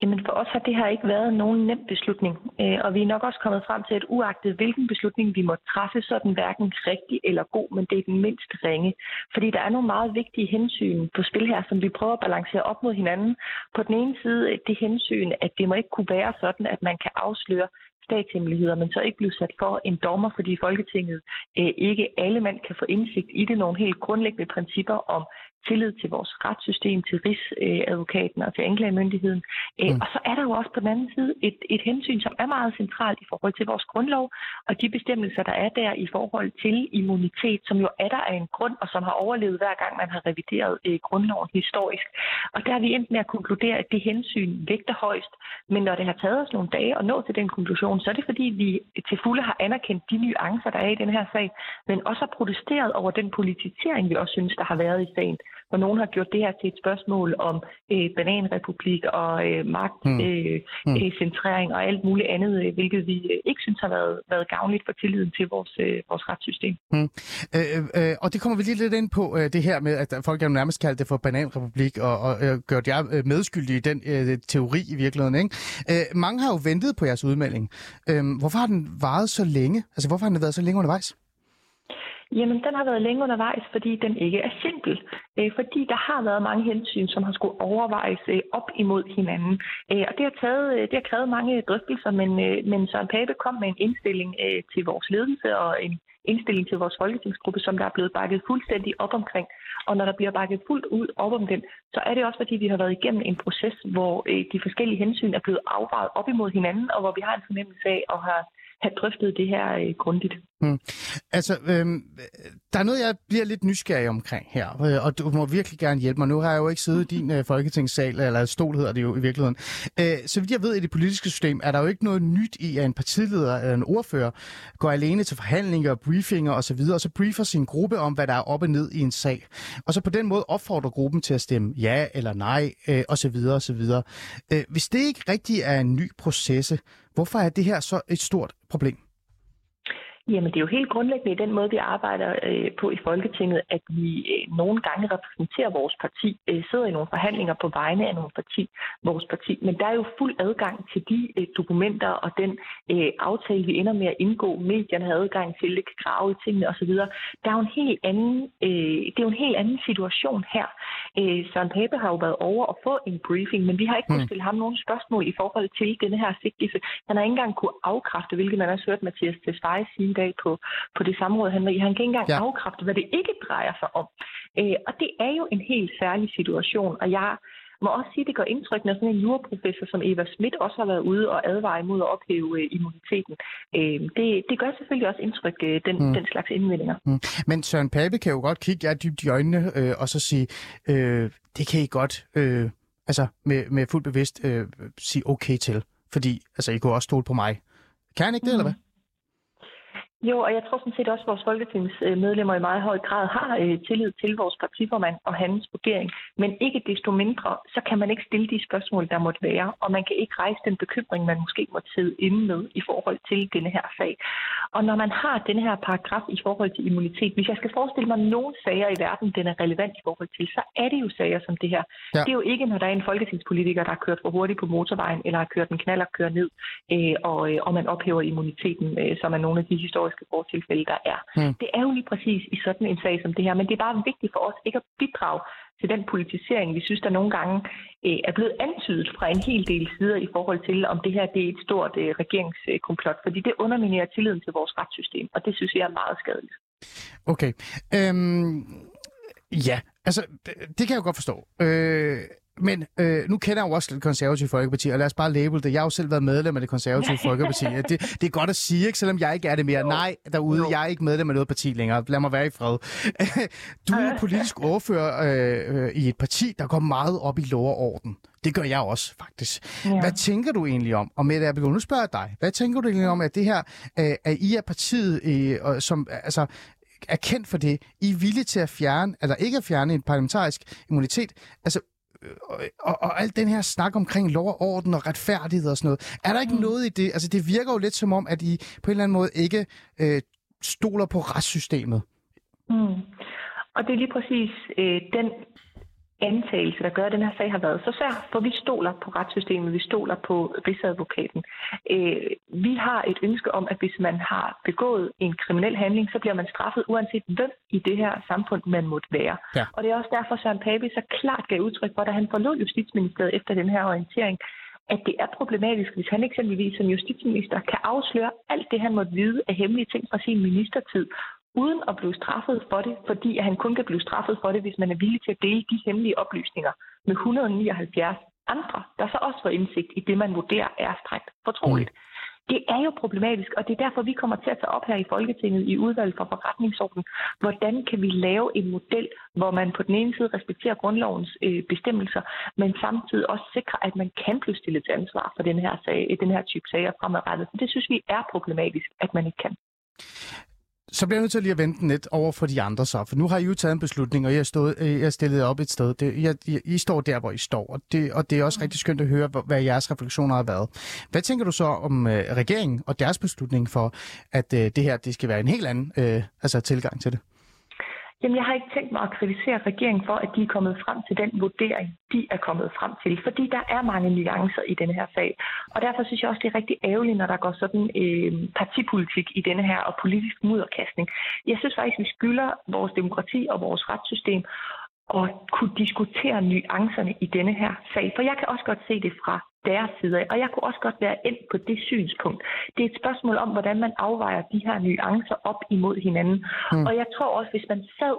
Jamen for os har det her ikke været nogen nem beslutning, øh, og vi er nok også kommet frem til, at uagtet hvilken beslutning vi må træffe, så er den hverken rigtig eller god, men det er den mindst ringe. Fordi der er nogle meget vigtige hensyn på spil her, som vi prøver at balancere op mod hinanden. På den ene side øh, det hensyn, at det må ikke kunne være sådan, at man kan afsløre statshemmeligheder, men så ikke blive sat for en dommer, fordi Folketinget øh, ikke alle mand kan få indsigt i det. Nogle helt grundlæggende principper om tillid til vores retssystem, til Rigsadvokaten og til anklagemyndigheden. Mm. Og så er der jo også på den anden side et, et hensyn, som er meget centralt i forhold til vores grundlov, og de bestemmelser, der er der i forhold til immunitet, som jo er der af en grund, og som har overlevet hver gang, man har revideret øh, grundloven historisk. Og der er vi endt med at konkludere, at det hensyn vægter højst. Men når det har taget os nogle dage at nå til den konklusion, så er det fordi, vi til fulde har anerkendt de nuancer, der er i den her sag, men også har protesteret over den politisering, vi også synes, der har været i sagen hvor nogen har gjort det her til et spørgsmål om øh, bananrepublik og øh, magtcentrering Mm. øh, centrering og alt muligt andet, øh, hvilket vi øh, ikke synes har været, været gavnligt for tilliden til vores, øh, vores retssystem. Øh, øh, og det kommer vi lige lidt ind på, øh, det her med, at folk jo nærmest kaldt det for bananrepublik, og, og øh, gjort jer øh, medskyldige i den øh, teori i virkeligheden. Ikke? Øh, mange har jo ventet på jeres udmelding. Øh, hvorfor har den varet så længe? Altså, hvorfor har den været så længe undervejs? Jamen, den har været længe undervejs, fordi den ikke er simpel. Øh, fordi der har været mange hensyn, som har skulle overvejes øh, op imod hinanden. Øh, og det har, taget, øh, det har krævet mange drøftelser, men, øh, men Søren Pape kom med en indstilling øh, til vores ledelse og en indstilling til vores folketingsgruppe, som der er blevet bakket fuldstændig op omkring. Og når der bliver bakket fuldt ud op om den, så er det også fordi, vi har været igennem en proces, hvor øh, de forskellige hensyn er blevet afvejet op imod hinanden, og hvor vi har en fornemmelse af at have, have drøftet det her øh, grundigt. Hmm. Altså, øhm, der er noget, jeg bliver lidt nysgerrig omkring her, øh, og du må virkelig gerne hjælpe mig. Nu har jeg jo ikke siddet i din øh, folketingssal, eller stol hedder det jo i virkeligheden. Øh, så vidt jeg ved, i det politiske system er der jo ikke noget nyt i, at en partileder eller en ordfører går alene til forhandlinger, briefinger osv., og så briefer sin gruppe om, hvad der er op og ned i en sag. Og så på den måde opfordrer gruppen til at stemme ja eller nej, øh, osv. osv. Øh, hvis det ikke rigtig er en ny proces, hvorfor er det her så et stort problem? Jamen, det er jo helt grundlæggende i den måde, vi arbejder øh, på i Folketinget, at vi øh, nogle gange repræsenterer vores parti, øh, sidder i nogle forhandlinger på vegne af nogle parti, vores parti, men der er jo fuld adgang til de øh, dokumenter og den øh, aftale, vi ender med at indgå. Medierne har adgang til kan grave i tingene osv. Der er jo en helt anden, øh, det er jo en helt anden situation her. Øh, Søren Pape har jo været over at få en briefing, men vi har ikke kunnet stille ham nogle spørgsmål i forhold til denne her sigtelse. Han har ikke engang kunne afkræfte, hvilket man også hørt Mathias Tesfaye sige dag på, på det samråd, han var i. Han kan ikke engang Ja. afkræfte, hvad det ikke drejer sig om. Øh, og det er jo en helt særlig situation, og jeg må også sige, at det gør indtryk, når sådan en juraprofessor som Eva Schmidt også har været ude og advare imod at ophæve øh, immuniteten. Øh, det, det gør selvfølgelig også indtryk, øh, den, mm. den slags indvendinger. Mm. Men Søren Pape kan jo godt kigge jer dybt i øjnene øh, og så sige, øh, det kan I godt øh, altså med, med fuld bevidst øh, sige okay til. Fordi altså, I kunne også stole på mig. Kan han ikke det, mm. eller hvad? Jo, og jeg tror sådan set også, at vores folketingsmedlemmer i meget høj grad har øh, tillid til vores partiformand og hans vurdering. Men ikke desto mindre, så kan man ikke stille de spørgsmål, der måtte være, og man kan ikke rejse den bekymring, man måske måtte sidde inde med i forhold til denne her sag. Og når man har denne her paragraf i forhold til immunitet, hvis jeg skal forestille mig nogle sager i verden, den er relevant i forhold til, så er det jo sager som det her. Ja. Det er jo ikke, når der er en folketingspolitiker, der har kørt for hurtigt på motorvejen, eller har kørt en knald og kører ned, øh, og, øh, og man ophæver immuniteten, øh, som er nogle af de historiske fortilfælde, der er. Mm. Det er jo lige præcis i sådan en sag som det her, men det er bare vigtigt for os ikke at bidrage til den politisering, vi synes, der nogle gange øh, er blevet antydet fra en hel del sider i forhold til, om det her det er et stort øh, regeringskomplot, fordi det underminerer tilliden til vores retssystem, og det synes jeg er meget skadeligt. Okay. Øhm, ja, altså, det, det kan jeg jo godt forstå. Øh, men øh, nu kender jeg jo også det konservative Folkeparti, og lad os bare label det. Jeg har jo selv været medlem af det konservative Folkeparti. Det, det er godt at sige, ikke? selvom jeg ikke er det mere. Nej, derude, jeg er ikke medlem af noget parti længere. Lad mig være i fred. Du er politisk ordfører øh, øh, i et parti, der går meget op i lov og orden. Det gør jeg også, faktisk. Ja. Hvad tænker du egentlig om, og Mette Abelgaard, nu spørger jeg dig, hvad tænker du egentlig om, at det her, øh, at I er partiet, øh, som altså, er kendt for det, I er villige til at fjerne, eller ikke at fjerne en parlamentarisk immunitet. Altså, og, og, og alt den her snak omkring lov og orden og retfærdighed og sådan noget. Er der ikke mm. noget i det? Altså, det virker jo lidt som om, at I på en eller anden måde ikke øh, stoler på retssystemet. Mm. Og det er lige præcis øh, den antagelse, der gør, at den her sag har været så svær, for vi stoler på retssystemet, vi stoler på Rigsadvokaten. Øh, vi har et ønske om, at hvis man har begået en kriminel handling, så bliver man straffet uanset hvem i det her samfund man måtte være. Ja. Og det er også derfor, Søren Pape så klart gav udtryk for, da han forlod Justitsministeriet efter den her orientering, at det er problematisk, hvis han eksempelvis som justitsminister kan afsløre alt det, han måtte vide af hemmelige ting fra sin ministertid, uden at blive straffet for det, fordi han kun kan blive straffet for det, hvis man er villig til at dele de hemmelige oplysninger med 179 andre, der så også får indsigt i det, man vurderer er strengt fortroligt. Mm. Det er jo problematisk, og det er derfor, vi kommer til at tage op her i Folketinget i udvalget for forretningsorden. Hvordan kan vi lave en model, hvor man på den ene side respekterer grundlovens øh, bestemmelser, men samtidig også sikrer, at man kan blive stillet til ansvar for den her, sag, den her type sager fremadrettet. Det synes vi er problematisk, at man ikke kan så bliver jeg nødt til lige at vente lidt over for de andre så, for nu har I jo taget en beslutning, og jeg øh, jeg stillet op et sted. Det, jeg, I står der, hvor I står, og det, og det er også rigtig skønt at høre, hvad jeres refleksioner har været. Hvad tænker du så om uh, regeringen og deres beslutning for, at uh, det her det skal være en helt anden uh, altså tilgang til det? Jamen, jeg har ikke tænkt mig at kritisere regeringen for, at de er kommet frem til den vurdering, de er kommet frem til. Fordi der er mange nuancer i denne her sag. Og derfor synes jeg også, det er rigtig ærgerligt, når der går sådan øh, partipolitik i denne her og politisk mudderkastning. Jeg synes faktisk, vi skylder vores demokrati og vores retssystem at kunne diskutere nuancerne i denne her sag. For jeg kan også godt se det fra deres side af, og jeg kunne også godt være ind på det synspunkt. Det er et spørgsmål om, hvordan man afvejer de her nuancer op imod hinanden. Mm. Og jeg tror også, hvis man sad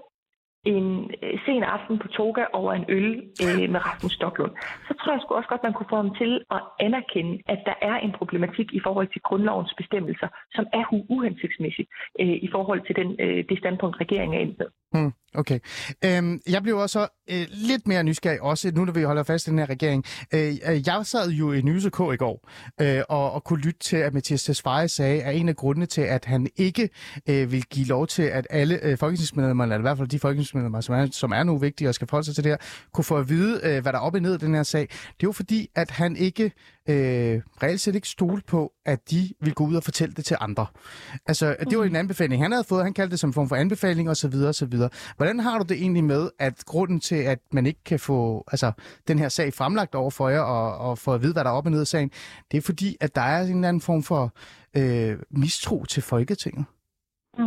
en øh, sen aften på Toga over en øl øh, med Rasmus Stocklund, så tror jeg sgu også godt, man kunne få ham til at anerkende, at der er en problematik i forhold til grundlovens bestemmelser, som er uhensigtsmæssigt øh, i forhold til den, øh, det standpunkt, regeringen er inde Hmm, okay. Øhm, jeg blev også øh, lidt mere nysgerrig, også nu når vi holder fast i den her regering. Øh, øh jeg sad jo i Nyse K i går, øh, og, og kunne lytte til, at Mathias Tesfaye sagde, at en af grundene til, at han ikke øh, vil give lov til, at alle øh, folketingsmedlemmer, eller i hvert fald de folketingsmedlemmer, som er, som er nu vigtige og skal forholde sig til det her, kunne få at vide, øh, hvad der er op og ned i den her sag. Det er jo fordi, at han ikke øh, reelt set ikke stole på, at de vil gå ud og fortælle det til andre. Altså, det var en mhm. anbefaling, han havde fået. Han kaldte det som en form for anbefaling osv. osv. Hvordan har du det egentlig med, at grunden til, at man ikke kan få altså, den her sag fremlagt over for jer og, og få at vide, hvad der er op og ned af sagen, det er fordi, at der er en eller anden form for øh, mistro til Folketinget? Mm.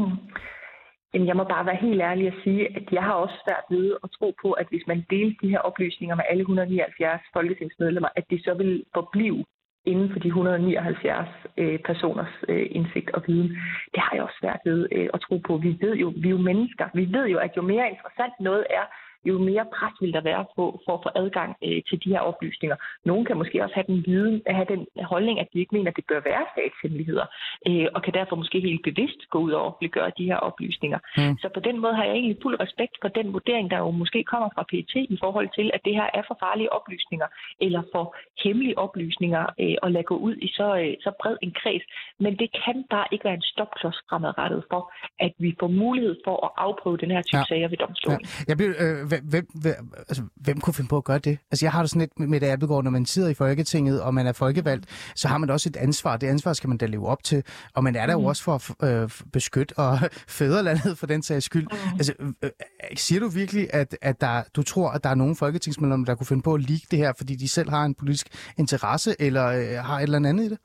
Jamen, jeg må bare være helt ærlig og sige, at jeg har også svært ved at tro på, at hvis man delte de her oplysninger med alle 179 folketingsmedlemmer, at det så vil forblive inden for de 179 øh, personers øh, indsigt og viden. Det har jeg også svært ved øh, at tro på. Vi ved jo, vi er jo mennesker. Vi ved jo, at jo mere interessant noget er, jo mere pres vil der være på for at få adgang øh, til de her oplysninger. Nogle kan måske også have den viden, have den holdning, at de ikke mener, at det bør være statshemmeligheder, øh, og kan derfor måske helt bevidst gå ud og offentliggøre de her oplysninger. Mm. Så på den måde har jeg egentlig fuld respekt for den vurdering, der jo måske kommer fra PET i forhold til, at det her er for farlige oplysninger, eller for hemmelige oplysninger øh, at lade gå ud i så, øh, så bred en kreds. Men det kan bare ikke være en stopklods fremadrettet for, at vi får mulighed for at afprøve den her type ja. sager ved domstolen. Ja. Jeg bliver, øh, hvem, hvem, altså, hvem kunne finde på at gøre det? Altså, jeg har det sådan lidt med det Abelgaard, når man sidder i Folketinget, og man er folkevalgt, så har man også et ansvar. Det ansvar skal man da leve op til. Og man er der mm. jo også for at øh, beskytte og fædrelandet for den sags skyld. Mm. Altså, øh, øh, siger du virkelig, at, at der, du tror, at der er nogle folketingsmedlemmer, der kunne finde på at ligge det her, fordi de selv har en politisk interesse, eller øh, har et eller andet i det?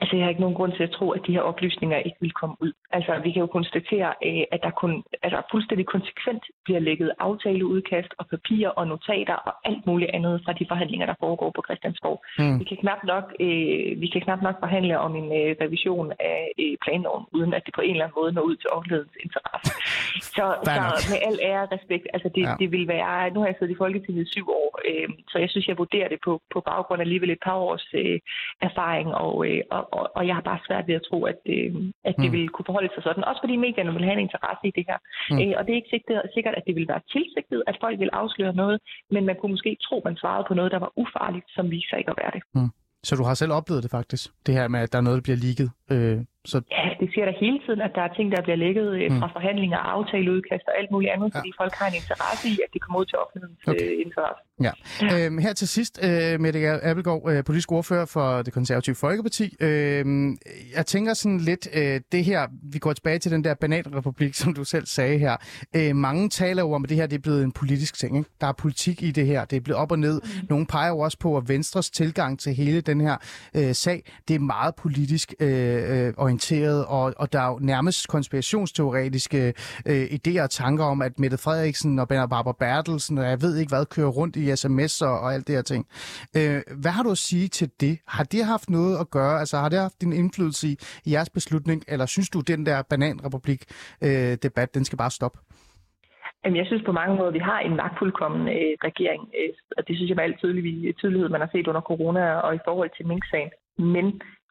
Altså, jeg har ikke nogen grund til at tro, at de her oplysninger ikke vil komme ud. Altså, vi kan jo konstatere, øh, at der kun, altså, fuldstændig konsekvent bliver lægget aftaleudkast og papirer og notater og alt muligt andet fra de forhandlinger, der foregår på Christiansborg. Mm. Vi, kan knap nok, øh, vi kan knap nok forhandle om en øh, revision af øh, planloven, uden at det på en eller anden måde når ud til offentlighedens interesse. Så, så med al ære og respekt, altså det, ja. det vil være... Nu har jeg siddet i Folketinget i syv år, øh, så jeg synes, jeg vurderer det på, på baggrund af alligevel et par års øh, erfaring, og, øh, og, og, og jeg har bare svært ved at tro, at, øh, at det mm. vil kunne forholde sig sådan. Også fordi medierne vil have en interesse i det her. Mm. Øh, og det er ikke sikkert, sikkert, at det vil være tilsigtet, at folk vil afsløre noget, men man kunne måske tro, man svarede på noget, der var ufarligt, som viser ikke at være det. Mm. Så du har selv oplevet det faktisk, det her med, at der er noget, der bliver ligget? Øh, så... Ja, det siger der hele tiden, at der er ting, der bliver lægget øh, fra mm. forhandlinger, aftaleudkast og alt muligt andet, ja. fordi folk har en interesse i, at det kommer ud til offentlighedens okay. øh, interesse. Ja. ja. Øhm, her til sidst, øh, Mette Appelgaard, øh, politisk ordfører for det konservative Folkeparti. Øh, jeg tænker sådan lidt, øh, det her, vi går tilbage til den der bananrepublik, som du selv sagde her. Øh, mange taler jo om, at det her det er blevet en politisk ting. Ikke? Der er politik i det her. Det er blevet op og ned. Mm. Nogle peger jo også på, at Venstres tilgang til hele den her øh, sag, det er meget politisk øh, øh, orienteret, og, og der er jo nærmest konspirationsteoretiske øh, idéer og tanker om, at Mette Frederiksen og Barbara Bertelsen, og jeg ved ikke hvad, kører rundt i sms'er og, og alt det her ting. Øh, hvad har du at sige til det? Har det haft noget at gøre? Altså har det haft en indflydelse i, i jeres beslutning, eller synes du, den der bananrepublik-debat, øh, den skal bare stoppe? Jamen, jeg synes på mange måder, at vi har en magtfuldkommen øh, regering, øh, og det synes jeg med al tydelig, tydelighed, man har set under corona og i forhold til Mink-sagen. Men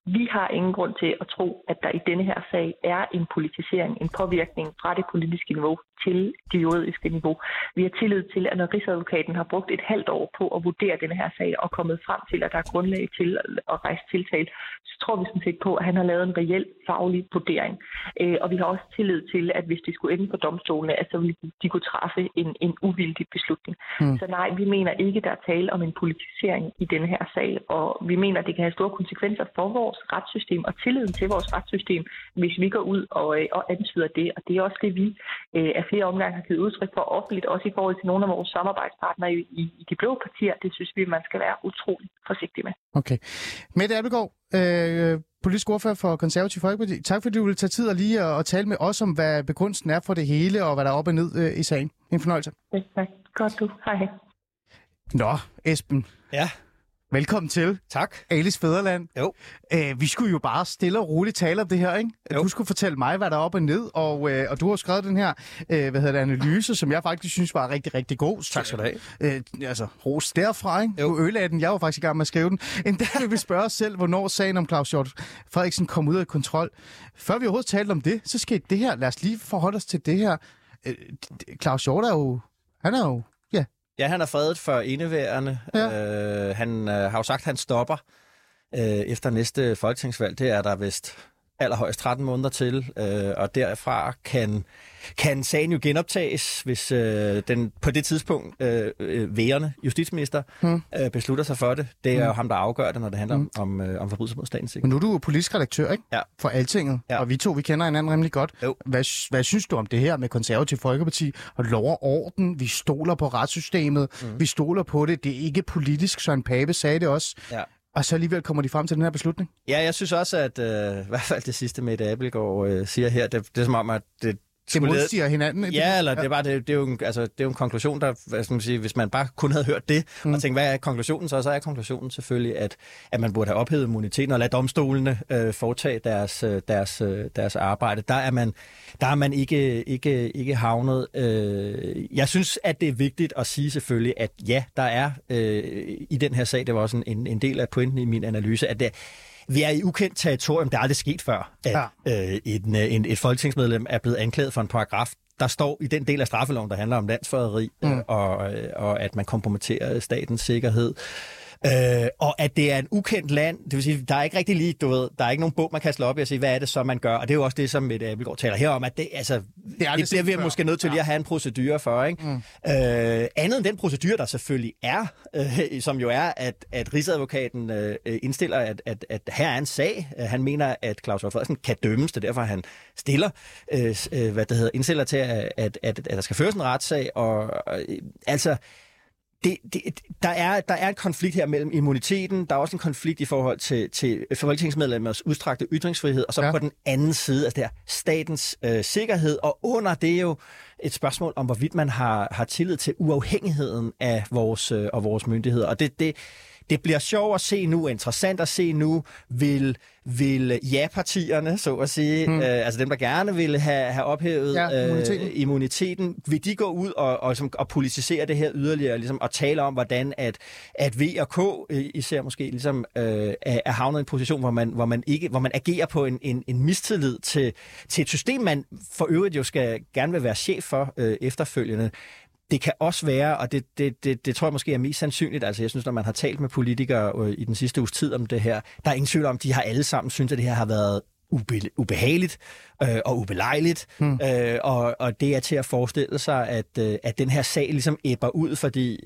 vi har ingen grund til at tro, at der i denne her sag er en politisering, en påvirkning fra det politiske niveau til det juridiske niveau. Vi har tillid til, at når Rigsadvokaten har brugt et halvt år på at vurdere denne her sag og kommet frem til, at der er grundlag til at rejse tiltal, så tror vi sådan set på, at han har lavet en reel faglig vurdering. Øh, og vi har også tillid til, at hvis de skulle ende på domstolene, at så ville de kunne træffe en, en uvildig beslutning. Mm. Så nej, vi mener ikke, der er tale om en politisering i denne her sag, og vi mener, at det kan have store konsekvenser for vores retssystem og tilliden til vores retssystem, hvis vi går ud og, øh, og antyder det. Og det er også det, vi øh, er flere omgange har givet udtryk for offentligt, også i forhold til nogle af vores samarbejdspartnere i, i, i de blå partier. Det synes vi, man skal være utrolig forsigtig med. Okay. Mette Appelgaard, øh, politisk ordfører for Konservativ Folkeparti. Tak fordi du vil tage tid og lige at, at tale med os om, hvad begrundelsen er for det hele, og hvad der er op og ned øh, i sagen. En fornøjelse. Ja, tak. Godt du. Hej. Nå, Esben. Ja. Velkommen til. Tak. Alice Fæderland. Jo. Æh, vi skulle jo bare stille og roligt tale om det her, ikke? Jo. Du skulle fortælle mig, hvad der er op og ned, og, øh, og du har skrevet den her øh, hvad hedder det, analyse, som jeg faktisk synes var rigtig, rigtig god. Tak skal du have. Øh, altså, ros derfra, ikke? Jo. Du ødelagde den. Jeg var faktisk i gang med at skrive den. En dag vil vi spørge os selv, hvornår sagen om Claus Hjort Frederiksen kom ud af kontrol. Før vi overhovedet talte om det, så skete det her. Lad os lige forholde os til det her. Øh, Claus Hjort er jo... Han er jo Ja, han er fredet for indeværende. Ja. Øh, han øh, har jo sagt, at han stopper øh, efter næste folketingsvalg. Det er der vist allerhøjst 13 måneder til, øh, og derfra kan, kan sagen jo genoptages, hvis øh, den på det tidspunkt øh, øh, værende justitsminister hmm. øh, beslutter sig for det. Det er hmm. jo ham, der afgør det, når det handler hmm. om, om, øh, om forbrydelse mod statens Men nu er du jo politisk redaktør, ikke? Ja. For Altinget, ja. og vi to, vi kender hinanden rimelig godt. Jo. Hvad, hvad synes du om det her med konservativ folkeparti og lov og orden? Vi stoler på retssystemet, hmm. vi stoler på det. Det er ikke politisk, Søren Pape sagde det også. Ja. Og så alligevel kommer de frem til den her beslutning? Ja, jeg synes også, at øh, i hvert fald det sidste med Mette Appelgaard øh, siger her, det, det er som om, at det, det modstiger hinanden? Ikke? Ja, eller det er, bare, det, det, er jo en, altså, det er jo en konklusion, der, hvad skal man sige, hvis man bare kun havde hørt det, mm. og tænkt, hvad er konklusionen så? Så er konklusionen selvfølgelig, at, at man burde have ophævet immuniteten og lade domstolene øh, foretage deres, øh, deres, øh, deres arbejde. Der er man, der er man ikke, ikke, ikke havnet. Øh, jeg synes, at det er vigtigt at sige selvfølgelig, at ja, der er øh, i den her sag, det var også en, en del af pointen i min analyse, at det vi er i ukendt territorium. Det er aldrig sket før, at ja. øh, en, øh, en, et folketingsmedlem er blevet anklaget for en paragraf, der står i den del af straffeloven, der handler om landsforræderi, mm. øh, og, øh, og at man kompromitterer statens sikkerhed. Øh, og at det er en ukendt land, det vil sige, der er ikke rigtig lige, du ved, der er ikke nogen bog, man kan slå op og sige, hvad er det så, man gør? Og det er jo også det, som Mette Abelgaard taler her om, at det, altså, det, er det bliver vi måske nødt til ja. lige at have en procedure for. Ikke? Mm. Øh, andet end den procedure, der selvfølgelig er, øh, som jo er, at, at Rigsadvokaten øh, indstiller, at, at, at her er en sag. Han mener, at Claus Frederiksen kan dømmes, det er derfor, han stiller, øh, øh hvad det hedder, indstiller til, at, at, at, at der skal føres en retssag. Og, øh, altså, det, det, der, er, der er en konflikt her mellem immuniteten, der er også en konflikt i forhold til, til folketingsmedlemmers udstrakte ytringsfrihed, og så ja. på den anden side, altså der statens øh, sikkerhed, og under det er jo et spørgsmål om, hvorvidt man har, har tillid til uafhængigheden af vores, øh, og vores myndigheder. Og det, det, det bliver sjovt at se nu, interessant at se nu, vil, vil ja-partierne, så at sige, hmm. øh, altså dem, der gerne vil have, have ophævet ja, immuniteten. Øh, immuniteten, vil de gå ud og, og, og, og politisere det her yderligere, ligesom, og tale om, hvordan at, at V og K øh, især måske ligesom, øh, er havnet i en position, hvor man, hvor man, ikke, hvor man agerer på en, en, en mistillid til, til et system, man for øvrigt jo skal gerne vil være chef for øh, efterfølgende. Det kan også være, og det, det, det, det tror jeg måske er mest sandsynligt, altså jeg synes, når man har talt med politikere øh, i den sidste uges tid om det her, der er ingen tvivl om, de har alle sammen synes, at det her har været ube, ubehageligt øh, og ubelejligt, hmm. øh, og, og det er til at forestille sig, at, øh, at den her sag ligesom æbber ud, fordi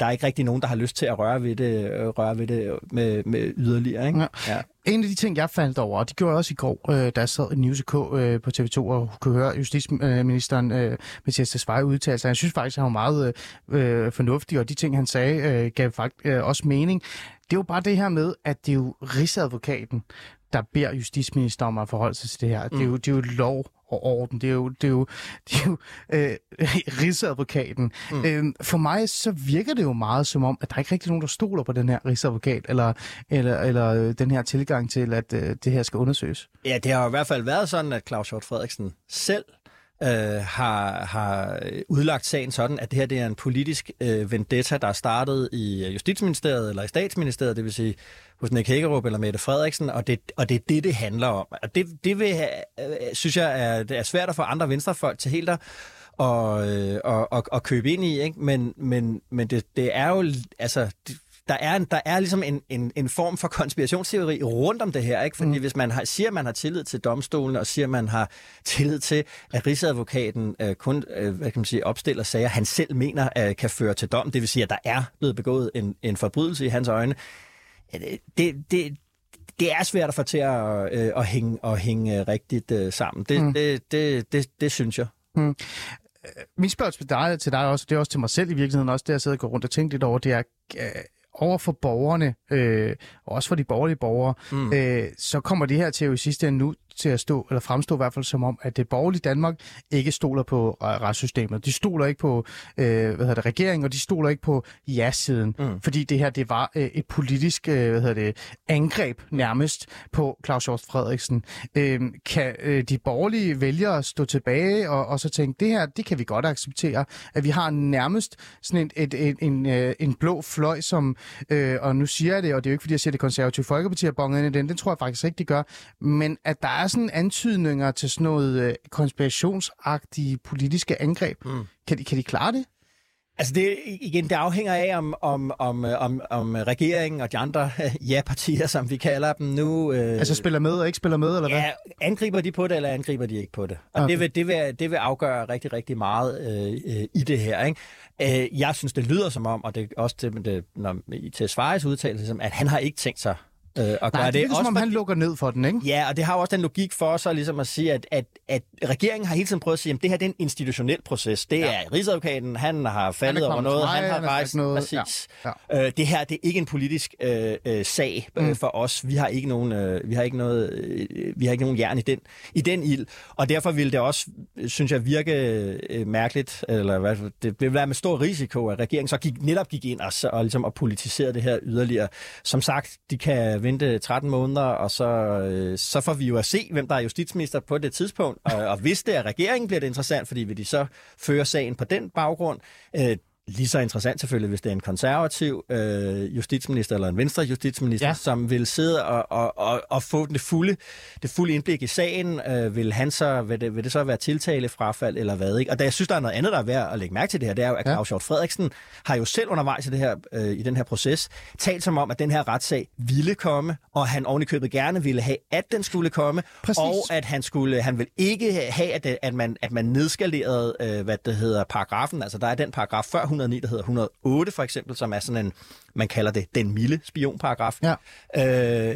der er ikke rigtig nogen, der har lyst til at røre ved det, øh, røre ved det med, med yderligere. Ikke? Ja. Ja. En af de ting, jeg faldt over, og det gjorde jeg også i går, øh, da jeg sad i News.k øh, på TV2 og kunne høre justitsministeren øh, Mathias Tesfaye udtale sig. Jeg synes faktisk, at han var meget øh, fornuftig, og de ting, han sagde, øh, gav faktisk øh, også mening. Det er jo bare det her med, at det er jo rigsadvokaten, der beder justitsministeren om at forholde sig til det her. Mm. Det, er jo, det er jo lov og orden. Det er jo, det er jo, det er jo øh, rigsadvokaten. Mm. Øh, for mig så virker det jo meget som om, at der er ikke rigtig nogen, der stoler på den her rigsadvokat, eller, eller, eller øh, den her tilgang til, at øh, det her skal undersøges. Ja, det har jo i hvert fald været sådan, at Claus Hjort Frederiksen selv øh, har, har udlagt sagen sådan, at det her det er en politisk øh, vendetta, der er startet i Justitsministeriet eller i Statsministeriet, det vil sige hos Nick Hækkerup eller Mette Frederiksen, og det, og det er det, det handler om. Og det, det vil, øh, synes jeg er, det er svært at få andre venstrefolk til helt at og, øh, og, og, og købe ind i, ikke? men, men, men det, det er jo, altså, det, der er, en, der er ligesom en, en, en form for konspirationsteori rundt om det her, ikke? Fordi mm. hvis man har, siger, at man har tillid til domstolen, og siger, at man har tillid til, at rigsadvokaten øh, kun øh, hvad kan man sige, opstiller sager, han selv mener øh, kan føre til dom, det vil sige, at der er blevet begået en, en forbrydelse i hans øjne, det, det, det er svært at få til at, øh, at hænge, at hænge rigtigt øh, sammen. Det, mm. det, det, det, det synes jeg. Mm. Min spørgsmål til dig, til dig også, det er også til mig selv i virkeligheden, også det jeg sidder og går rundt og tænker lidt over, det er, over for borgerne, øh, og også for de borgerlige borgere, mm. øh, så kommer det her til jo i sidste ende nu til at stå, eller fremstå i hvert fald som om, at det borgerlige Danmark ikke stoler på retssystemet. De stoler ikke på øh, hvad hedder det, regeringen, og de stoler ikke på ja-siden, mm. fordi det her det var øh, et politisk øh, hvad hedder det, angreb nærmest på Claus Hjort Frederiksen. Øh, kan øh, de borgerlige vælgere stå tilbage og, og så tænke, det her, det kan vi godt acceptere, at vi har nærmest sådan en, et, et, en, øh, en blå fløj, som, øh, og nu siger jeg det, og det er jo ikke, fordi jeg siger, det konservative Folkeparti har bonget ind i den, det tror jeg faktisk ikke, de gør, men at der er sådan antydninger til sådan noget øh, konspirationsagtige politiske angreb. Mm. Kan, de, kan de klare det? Altså det, igen, det afhænger af, om, om, om, om, om regeringen og de andre ja-partier, som vi kalder dem nu... Øh, altså spiller med og ikke spiller med, eller hvad? Ja, angriber de på det, eller angriber de ikke på det? Og okay. det, vil, det, vil, det vil afgøre rigtig, rigtig meget øh, i det her. Ikke? Øh, jeg synes, det lyder som om, og det er også til, det, når, til Svares udtalelse, at han har ikke tænkt sig øh, at Nej, gøre det. det er også, som om han lukker ned for den, ikke? Ja, og det har også den logik for sig ligesom at sige, at, at, at regeringen har hele tiden prøvet at sige, at det her det er en institutionel proces. Det ja. er Rigsadvokaten, han har faldet han over noget, mig, han har rejst noget. præcis. Ja. Ja. Øh, det her det er ikke en politisk øh, øh, sag øh, mm. for os. Vi har ikke nogen, øh, vi har ikke noget, øh, vi har ikke nogen jern i den, i den ild. Og derfor vil det også, synes jeg, virke øh, mærkeligt, eller hvad, det vil være med stor risiko, at regeringen så gik, netop gik ind og, og, ligesom, og politiserede det her yderligere. Som sagt, de kan vente 13 måneder, og så, øh, så får vi jo at se, hvem der er justitsminister på det tidspunkt. Og, og hvis det er regeringen, bliver det interessant, fordi vil de så føre sagen på den baggrund. Øh, lige så interessant selvfølgelig, hvis det er en konservativ øh, justitsminister eller en venstre justitsminister, ja. som vil sidde og, og, og, og få det fulde, det fulde indblik i sagen. Øh, vil, han så, vil, det, vil det så være tiltalefrafald eller hvad? Ikke? Og da jeg synes, der er noget andet, der er værd at lægge mærke til det her, det er jo, at Claus Hjort Frederiksen har jo selv undervejs i, det her, øh, i den her proces talt som om, at den her retssag ville komme, og han ovenikøbet gerne ville have, at den skulle komme, Præcis. og at han skulle, han vil ikke have, at, det, at, man, at man nedskalerede, øh, hvad det hedder, paragrafen. Altså, der er den paragraf før 109, der hedder 108 for eksempel, som er sådan en, man kalder det den milde spionparagraf. Ja. Øh,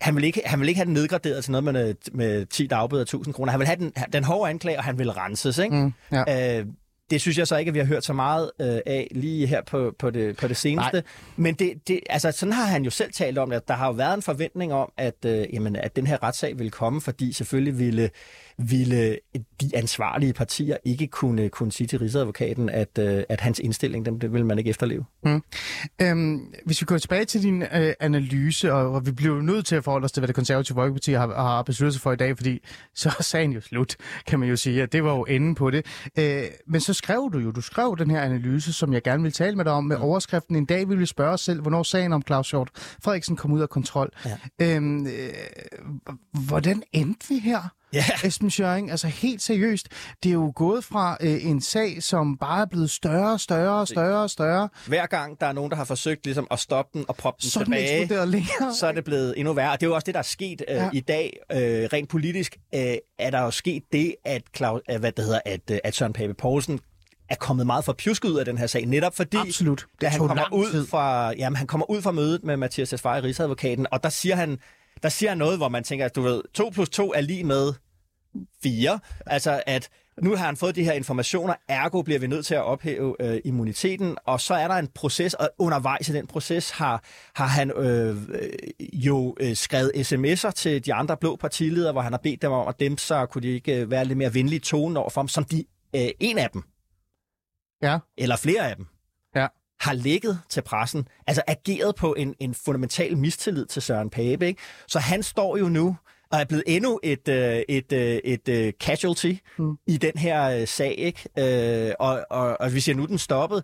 han, vil ikke, han vil ikke have den nedgraderet til noget med, med 10 dagbøder 1000 kroner. Han vil have den, den hårde anklage, og han vil renses. Ikke? Mm, ja. øh, det synes jeg så ikke, at vi har hørt så meget øh, af lige her på, på, det, på det seneste. Nej. Men det, det, altså, sådan har han jo selv talt om, at der har jo været en forventning om, at, øh, jamen, at den her retssag ville komme, fordi selvfølgelig ville ville de ansvarlige partier ikke kunne, kunne sige til rigsadvokaten, at, øh, at hans indstilling, den, det vil man ikke efterleve. Mm. Øhm, hvis vi går tilbage til din øh, analyse, og, og vi bliver nødt til at forholde os til, hvad det konservative folkeparti har, har besluttet sig for i dag, fordi så er sagen jo slut, kan man jo sige, at det var jo enden på det. Øh, men så skrev du jo, du skrev den her analyse, som jeg gerne vil tale med dig om, med mm. overskriften, en dag vil vi spørge os selv, hvornår sagen om Claus Hjort Frederiksen kom ud af kontrol. Ja. Øhm, øh, hvordan endte vi her? Ja. Esben Schøring, altså helt seriøst, det er jo gået fra øh, en sag, som bare er blevet større, større, større, større. Hver gang der er nogen, der har forsøgt ligesom at stoppe den og proppe den så tilbage, længere. så er det blevet endnu værre. Og det er jo også det, der er sket øh, ja. i dag. Øh, rent politisk øh, er der jo sket det, at, Claus, øh, hvad det hedder, at, øh, at Søren Pape Poulsen er kommet meget for pjusket ud af den her sag, netop fordi Absolut. Det han kommer ud fra jamen, han kommer ud fra mødet med Mathias Tesfaye, rigsadvokaten, og der siger han der siger noget, hvor man tænker, at du ved, 2 plus 2 er lige med 4. Altså, at nu har han fået de her informationer, ergo bliver vi nødt til at ophæve øh, immuniteten, og så er der en proces, og undervejs i den proces har, har han øh, jo øh, skrevet sms'er til de andre blå partiledere, hvor han har bedt dem om at dem, så kunne de ikke øh, være lidt mere venlige tone over for ham, som de, øh, en af dem, ja. eller flere af dem har lægget til pressen, altså ageret på en, en fundamental mistillid til Søren Pape. Ikke? Så han står jo nu og er blevet endnu et, øh, et, øh, et, et casualty mm. i den her øh, sag. Ikke? Øh, og, og, og vi siger, nu den stoppet.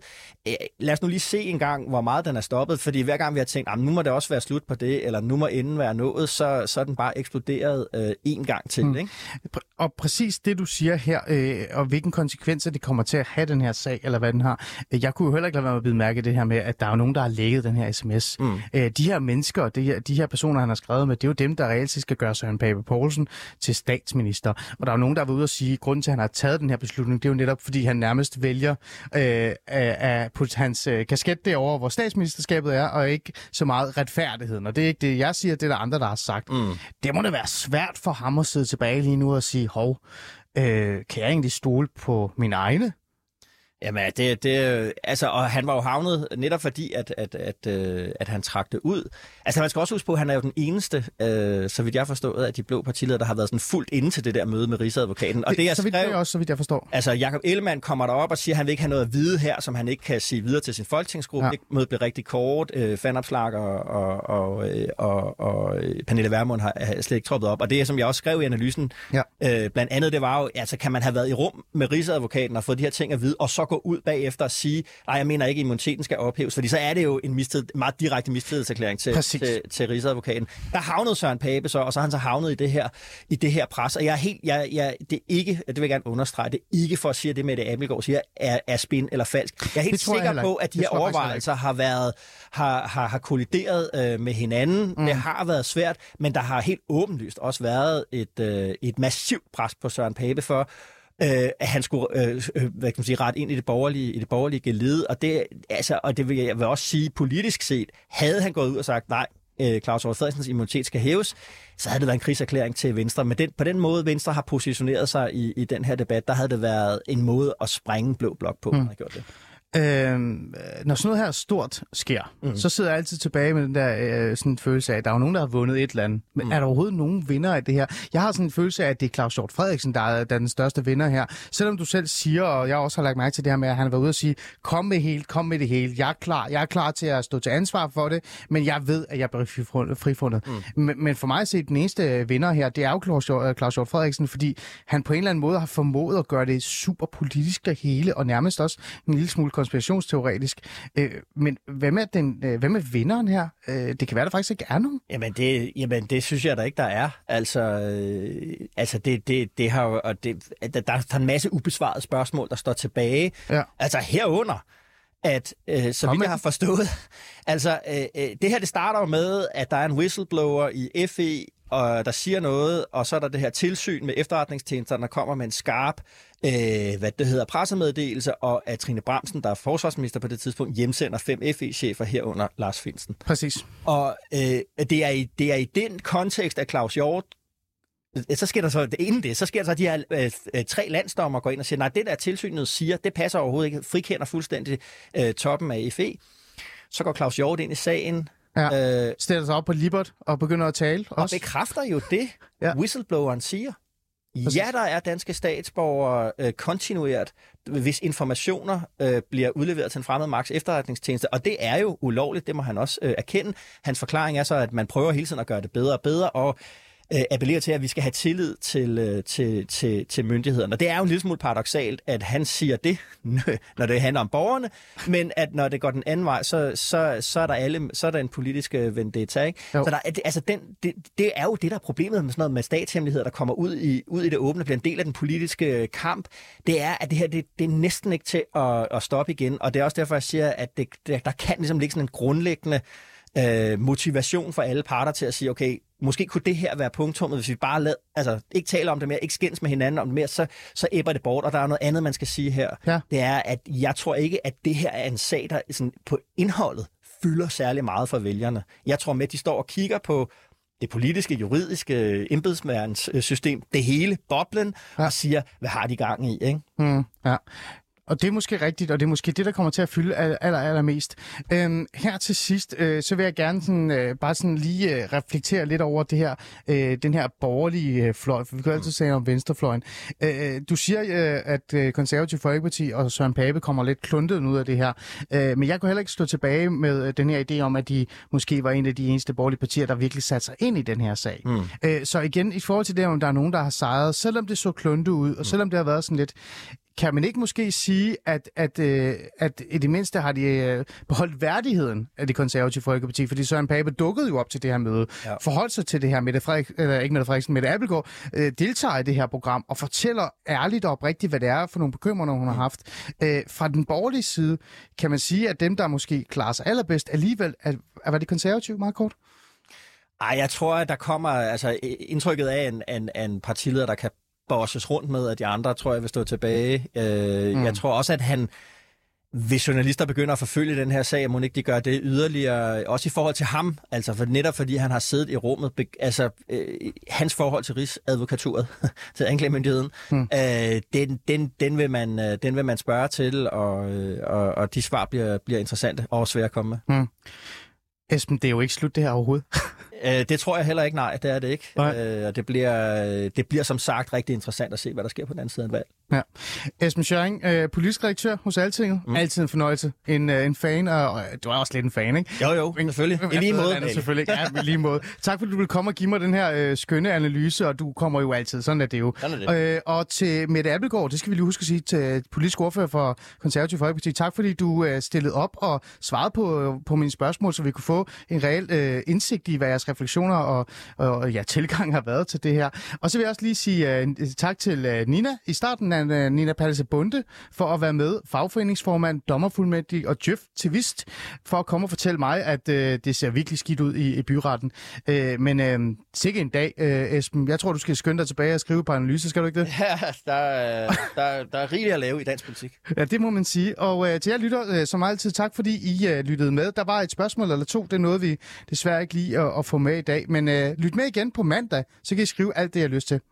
Øh, lad os nu lige se en gang, hvor meget den er stoppet, fordi hver gang vi har tænkt, nu må det også være slut på det, eller nu må enden være nået, så, så er den bare eksploderet øh, en gang til. Mm. Ikke? Og præcis det, du siger her, øh, og hvilken konsekvenser det kommer til at have den her sag, eller hvad den har. Jeg kunne jo heller ikke lade være med at bide mærke det her med, at der er nogen, der har lægget den her sms. Mm. Øh, de her mennesker, de her, de her personer, han har skrevet med, det er jo dem, der reelt skal gøre sig Søren Pape Poulsen til statsminister. Og der er nogen, der været ude og sige, at grunden til, at han har taget den her beslutning, det er jo netop, fordi han nærmest vælger øh, at putte hans øh, kasket derovre, hvor statsministerskabet er, og ikke så meget retfærdigheden. Og det er ikke det, jeg siger, det er der andre, der har sagt. Mm. Det må da være svært for ham at sidde tilbage lige nu og sige, hov, øh, kan jeg egentlig stole på mine egne? Jamen, det, det, altså, og han var jo havnet netop fordi, at, at, at, øh, at han trak det ud. Altså, man skal også huske på, at han er jo den eneste, øh, så vidt jeg har forstået, af de blå partiledere, der har været sådan fuldt inde til det der møde med Rigsadvokaten. Og det, det jeg så vidt skrev, også, så vidt jeg forstår. Altså, Jakob Ellemann kommer derop og siger, at han vil ikke have noget at vide her, som han ikke kan sige videre til sin folketingsgruppe. Ja. Det møde blev rigtig kort. Øh, Fanopslag og, og, og, øh, og, og øh, Pernille Vermund har, har slet ikke troppet op. Og det, som jeg også skrev i analysen, ja. øh, blandt andet, det var jo, altså, kan man have været i rum med Rigsadvokaten og fået de her ting at vide, og så gå ud bagefter at sige, nej, jeg mener ikke, at immuniteten skal ophæves, fordi så er det jo en mistid, meget direkte mistillidserklæring til, til, til Rigsadvokaten. Der havnede Søren Pape så, og så har han så havnet i det her, i det her pres, og jeg er helt, jeg, jeg, det er ikke, det vil jeg gerne understrege, det er ikke for at sige, at det med det Abelgaard siger, er, er spin eller falsk. Jeg er helt sikker jeg på, at de her overvejelser har været, har, har, har kollideret øh, med hinanden. Mm. Det har været svært, men der har helt åbenlyst også været et, øh, et massivt pres på Søren Pape for, øh, at han skulle øh, øh, hvad kan man sige, ret ind i det borgerlige, i det borgerlige led. Og det, altså, og det vil jeg vil også sige, politisk set, havde han gået ud og sagt, nej, øh, Claus Hjort Frederiksens immunitet skal hæves, så havde det været en krigserklæring til Venstre. Men den, på den måde, Venstre har positioneret sig i, i den her debat, der havde det været en måde at sprænge blå blok på, mm. man har gjort det. Øh, når sådan noget her stort sker, mm. så sidder jeg altid tilbage med den der øh, sådan følelse af, at der er nogen, der har vundet et eller andet. Men mm. er der overhovedet nogen vinder af det her? Jeg har sådan en følelse af, at det er Claus Hjort Frederiksen, der er, der er den største vinder her. Selvom du selv siger, og jeg også har lagt mærke til det her med, at han har været ude og sige, kom med helt, kom med det hele. Jeg er klar, jeg er klar til at stå til ansvar for det, men jeg ved, at jeg bliver frifundet. Mm. Men, men for mig at se, den eneste vinder her, det er jo Claus Hjort, Claus Hjort Frederiksen, fordi han på en eller anden måde har formået at gøre det super politisk det hele, og nærmest også en lille smule konspirationsteoretisk. Øh, men hvad med, den, øh, hvad med vinderen her? Øh, det kan være, der faktisk ikke er nogen. Jamen det, jamen, det synes jeg da ikke, der er. Altså, øh, altså det, det, det har jo, og det, der, der er en masse ubesvarede spørgsmål, der står tilbage. Ja. Altså herunder, at, øh, så vidt jeg har forstået, altså øh, øh, det her det starter jo med, at der er en whistleblower i FE, og der siger noget, og så er der det her tilsyn med efterretningstjenesterne, der kommer med en skarp øh, hvad det hedder, pressemeddelelse, og at Trine Bramsen, der er forsvarsminister på det tidspunkt, hjemsender fem FE-chefer herunder Lars Finsen. Præcis. Og øh, det, er i, det er i den kontekst, at Claus Hjort så sker der så, inden det, så sker der så, at de her øh, øh, tre landsdommer går ind og siger, nej, det der tilsynet siger, det passer overhovedet ikke, frikender fuldstændig øh, toppen af FE. Så går Claus Hjort ind i sagen, Ja. Øh, Stiller sig op på Libert og begynder at tale og også. bekræfter jo det, ja. Ja. whistlebloweren siger. Ja, der er danske statsborgere øh, kontinuert, hvis informationer øh, bliver udleveret til en fremmed magts efterretningstjeneste, og det er jo ulovligt, det må han også øh, erkende. Hans forklaring er så, at man prøver hele tiden at gøre det bedre og bedre, og øh, appellerer til, at vi skal have tillid til, øh, til, til, til myndighederne. Og det er jo en lille smule paradoxalt, at han siger det, når det handler om borgerne, men at når det går den anden vej, så, så, så, er, der alle, så er der en politisk øh, vendetta. Ikke? Jo. Så der, er- altså den, det, det er jo det, der er problemet med sådan noget med statshemmeligheder, der kommer ud i, ud i det åbne, bliver en del af den politiske øh, kamp. Det er, at det her det, det er næsten ikke til at, at stoppe igen, og det er også derfor, jeg siger, at det, der, der kan ligesom ligge sådan en grundlæggende øh, motivation for alle parter til at sige, okay, måske kunne det her være punktummet, hvis vi bare lad, altså, ikke taler om det mere, ikke skændes med hinanden om det mere, så, så æbber det bort. Og der er noget andet, man skal sige her. Ja. Det er, at jeg tror ikke, at det her er en sag, der sådan, på indholdet fylder særlig meget for vælgerne. Jeg tror med, at de står og kigger på det politiske, juridiske embedsmandssystem, det hele, boblen, ja. Ja. og siger, hvad har de gang i? Ikke? Mm, ja. Og det er måske rigtigt, og det er måske det, der kommer til at fylde al- aller, allermest. Øhm, her til sidst, øh, så vil jeg gerne sådan, øh, bare sådan lige øh, reflektere lidt over det her, øh, den her borgerlige øh, fløj, for vi kan jo altid sige om venstrefløjen. Øh, du siger, øh, at øh, Konservativ Folkeparti og Søren Pape kommer lidt kluntet ud af det her, øh, men jeg kunne heller ikke stå tilbage med øh, den her idé om, at de måske var en af de eneste borgerlige partier, der virkelig satte sig ind i den her sag. Mm. Øh, så igen, i forhold til det, om der er nogen, der har sejret, selvom det så kluntet ud, og selvom det har været sådan lidt kan man ikke måske sige, at, at, øh, at i det mindste har de øh, beholdt værdigheden af det konservative Folkeparti? Fordi Søren Pape dukkede jo op til det her møde, Ja. forholdt sig til det her, Mette Frederik, eller ikke Mette Frederiksen, Mette Appelgaard, øh, deltager i det her program og fortæller ærligt og oprigtigt, hvad det er for nogle bekymringer, hun har haft. Øh, fra den borgerlige side kan man sige, at dem, der måske klarer sig allerbedst alligevel, er, er var det konservative meget kort? Ej, jeg tror, at der kommer altså, indtrykket af en, en, en partileder, der kan bosses rundt med, at de andre, tror jeg, vil stå tilbage. Øh, mm. Jeg tror også, at han, hvis journalister begynder at forfølge den her sag, må ikke de gør det yderligere, også i forhold til ham, altså for netop fordi han har siddet i rummet, altså øh, hans forhold til Rigsadvokaturet, til anklagemyndigheden, mm. øh, den, den, den, vil man, øh, den vil man spørge til, og, øh, og, og de svar bliver, bliver interessante og svære at komme med. Esben, det er jo ikke slut det her overhovedet. Øh, det tror jeg heller ikke, nej, det er det ikke. Nej. Øh, og det bliver, det bliver som sagt rigtig interessant at se, hvad der sker på den anden side af valg. Ja. Esben Schøring, øh, politisk redaktør hos Altinget. Mm. Altid en fornøjelse. En, øh, en fan, og, og du er også lidt en fan, ikke? Jo, jo, selvfølgelig. I lige måde. Andet, selvfølgelig. Ja, i lige måde. Tak fordi du vil komme og give mig den her øh, skønne analyse, og du kommer jo altid. Sådan er det jo. Sådan er det. Øh, og til Mette Appelgaard, det skal vi lige huske at sige til politisk ordfører for Konservativ Folkeparti. Tak fordi du øh, stillede op og svarede på, på mine spørgsmål, så vi kunne få en reel øh, indsigt i, hvad jeres refleksioner og, og, og ja, tilgang har været til det her. Og så vil jeg også lige sige øh, tak til øh, Nina i starten af øh, Nina Palse Bunde for at være med, fagforeningsformand, dommerfuldmægtig og Jeff Tivist, for at komme og fortælle mig, at øh, det ser virkelig skidt ud i, i byretten. Øh, men øh, sikke en dag, øh, Esben. Jeg tror, du skal skynde dig tilbage og skrive på analyse, skal du ikke det? Ja, der, er- der, der er rigeligt at lave i dansk politik. Ja, det må man sige. Og øh, til jer lytter, øh, som altid, tak fordi I øh, lyttede med. Der var et spørgsmål eller to, det nåede vi desværre ikke lige at, at få med i dag. Men øh, lyt med igen på mandag, så kan I skrive alt det, jeg har lyst til.